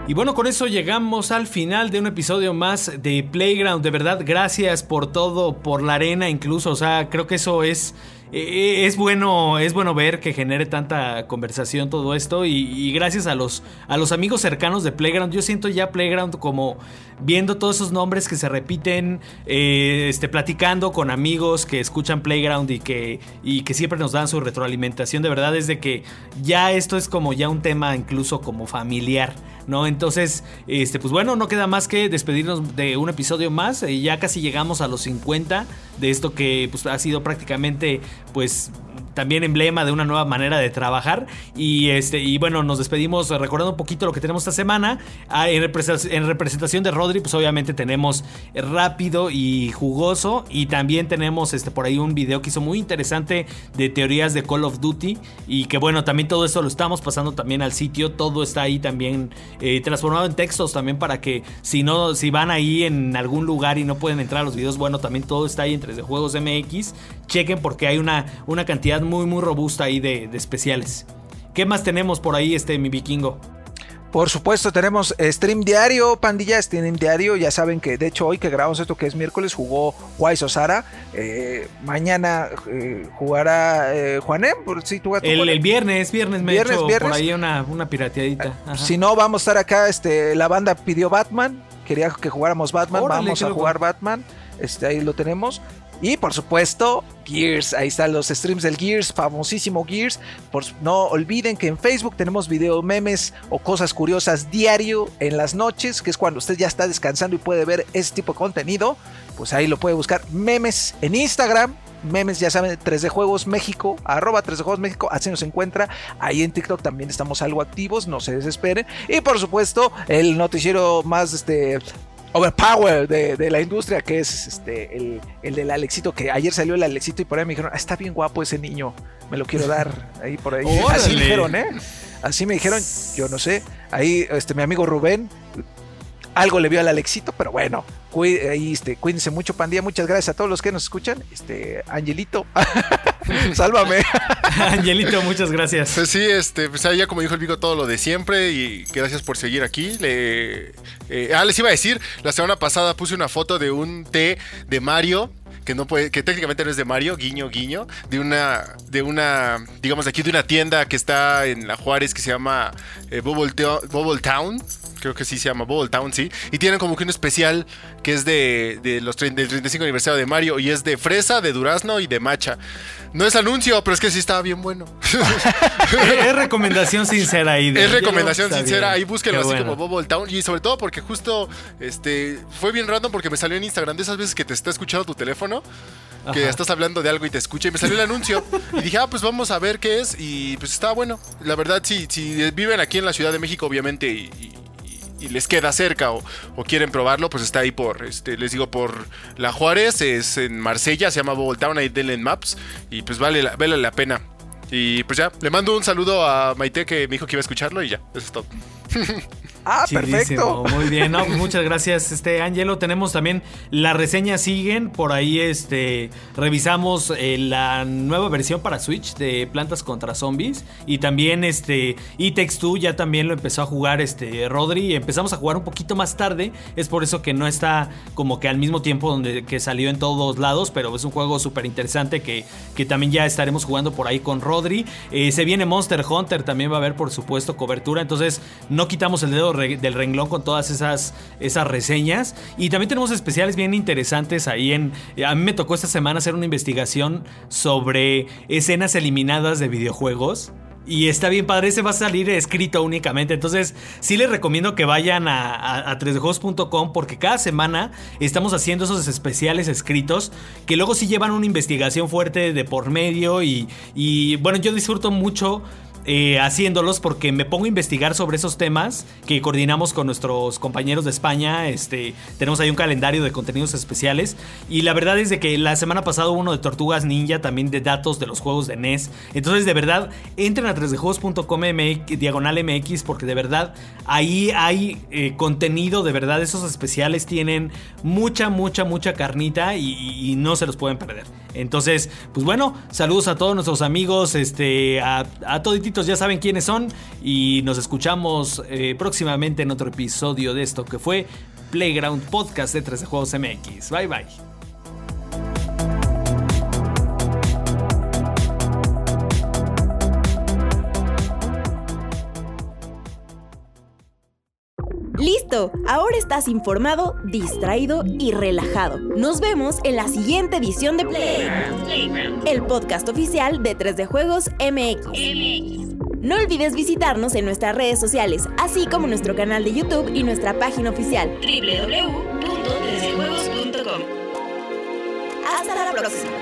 S5: Y bueno, con eso llegamos al final de un episodio más de Playground. De verdad, gracias por todo, por la arena incluso. O sea, creo que eso es, eh, es bueno, es bueno ver que genere tanta conversación todo esto. Y, gracias a los, a los amigos cercanos de Playground. Yo siento ya Playground como viendo todos esos nombres que se repiten, eh, este, platicando con amigos que escuchan Playground y que, y que siempre nos dan su retroalimentación. De verdad es de que ya esto es como ya un tema incluso como familiar. ¿no? Entonces, este, pues bueno, no queda más que despedirnos de un episodio más. Eh, ya casi llegamos a los 50 de esto que pues, ha sido prácticamente, pues, también emblema de una nueva manera de trabajar. Y este, y bueno, nos despedimos recordando un poquito lo que tenemos esta semana. Ah, en, representación, en representación de Rodri, pues obviamente tenemos rápido y jugoso. Y también tenemos este, por ahí un video que hizo muy interesante de teorías de Call of Duty. Y que bueno, también todo esto lo estamos pasando también al sitio. Todo está ahí también eh, transformado en textos también para que si no, si van ahí en algún lugar y no pueden entrar a los videos, bueno, también todo está ahí entre Juegos MX. Chequen porque hay una, una cantidad muy, muy robusta ahí de, de especiales. ¿Qué más tenemos por ahí, este, mi vikingo?
S4: Por supuesto, tenemos stream diario, pandilla, stream diario. Ya saben que, de hecho, hoy que grabamos esto, que es miércoles, jugó Wise Osara. Eh, mañana eh, jugará eh, Juanem. Por si tú, tú,
S5: El, el viernes, viernes me he
S4: Viernes,
S5: hecho
S4: viernes.
S5: por ahí una, una pirateadita. Ajá.
S4: Si no, vamos a estar acá. Este, la banda pidió Batman. Quería que jugáramos Batman.
S5: Órale,
S4: vamos a jugar Batman. Este, ahí lo tenemos. Y por supuesto, Gears. Ahí están los streams del Gears, famosísimo Gears. No olviden que en Facebook tenemos video memes o cosas curiosas diario en las noches, que es cuando usted ya está descansando y puede ver ese tipo de contenido. Pues ahí lo puede buscar. Memes en Instagram. Memes, ya saben, 3D Juegos México, arroba 3D Juegos México, así nos encuentra. Ahí en TikTok también estamos algo activos, no se desesperen. Y por supuesto, el noticiero más este overpower de, de la industria, que es este el, el del Alexito, que ayer salió el Alexito y por ahí me dijeron, "Ah, está bien guapo ese niño, me lo quiero dar ahí por ahí. [LAUGHS]
S5: Órale.
S4: Así me dijeron, ¿eh? Así me dijeron, yo no sé. Ahí este mi amigo Rubén algo le vio al Alexito, pero bueno, cuí- ahí, este, cuídense mucho, pandilla. Muchas gracias a todos los que nos escuchan. Este, Angelito, [LAUGHS] sálvame. [LAUGHS]
S5: Angelito, muchas gracias.
S6: Pues sí, este, pues ya como dijo el Vigo todo lo de siempre y gracias por seguir aquí. Le, eh, ah, les iba a decir, la semana pasada puse una foto de un té de Mario que no puede, que técnicamente no es de Mario, guiño, guiño, de una, de una, digamos aquí de una tienda que está en la Juárez que se llama eh, Bubble, Bubble Town. Creo que sí se llama Bubble Town, sí. Y tienen como que un especial que es de, de los del 35 aniversario de Mario y es de fresa, de durazno y de matcha. No es anuncio, pero es que sí estaba bien bueno. [LAUGHS]
S5: es, recomendación sincera ahí. de-
S6: Es recomendación sincera,
S5: bien.
S6: ahí búsquenlo
S5: Qué
S6: así
S5: bueno.
S6: como Bubble Town. Y sobre todo porque justo este fue bien random porque me salió en Instagram de esas veces que te está escuchando tu teléfono, que estás hablando de algo y te escucha y me salió el anuncio. y dije, ah, pues vamos a ver qué es. Y pues estaba bueno. La verdad, sí, si viven aquí en la Ciudad de México, obviamente, y, y- y les queda cerca o, quieren probarlo, pues está ahí por, este, les digo, por La Juárez, es en Marsella, se llama Bubble Town, ahí denle en Maps. Y pues vale la, vale la pena. Y pues ya, le mando un saludo a Maite que me dijo que iba a escucharlo y ya, eso es todo. [LAUGHS]
S4: Ah,
S5: Chidísimo,
S4: perfecto.
S5: Muy bien, no, pues [LAUGHS] muchas gracias, este Angelo. Tenemos también las reseñas siguen. Por ahí este revisamos eh, la nueva versión para Switch de Plantas contra Zombies. Y también este It Takes Two ya también lo empezó a jugar este Rodri. Empezamos a jugar un poquito más tarde. Es por eso que no está como que al mismo tiempo donde que salió en todos lados. Pero es un juego súper interesante que, que también ya estaremos jugando por ahí con Rodri. Eh, se viene Monster Hunter, también va a haber por supuesto cobertura. Entonces no quitamos el dedo del renglón con todas esas, esas reseñas. Y también tenemos especiales bien interesantes ahí en... A mí me tocó esta semana hacer una investigación sobre escenas eliminadas de videojuegos. Y está bien padre, ese va a salir escrito únicamente. Entonces, sí les recomiendo que vayan a, a, a 3djuegos.com porque cada semana estamos haciendo esos especiales escritos que luego sí llevan una investigación fuerte de por medio. Y, y bueno, yo disfruto mucho eh, haciéndolos porque me pongo a investigar sobre esos temas que coordinamos con nuestros compañeros de España. Este, tenemos ahí un calendario de contenidos especiales. Y la verdad es de que la semana pasada hubo uno de Tortugas Ninja, también de datos de los juegos de NES. Entonces, de verdad, entren a 3djuegos.com MX, diagonal MX porque de verdad ahí hay eh, contenido, de verdad, esos especiales tienen mucha, mucha, mucha carnita y, y no se los pueden perder. Entonces, pues bueno, saludos a todos nuestros amigos, este, a, a ya saben quiénes son y nos escuchamos eh, próximamente en otro episodio de esto que fue Playground Podcast de 3 de Juegos MX. Bye bye.
S2: Listo, ahora estás informado, distraído y relajado. Nos vemos en la siguiente edición de Playground, el podcast oficial de 3D Juegos MX. No olvides visitarnos en nuestras redes sociales, así como nuestro canal de YouTube y nuestra página oficial www.3djuegos.com. Hasta la próxima.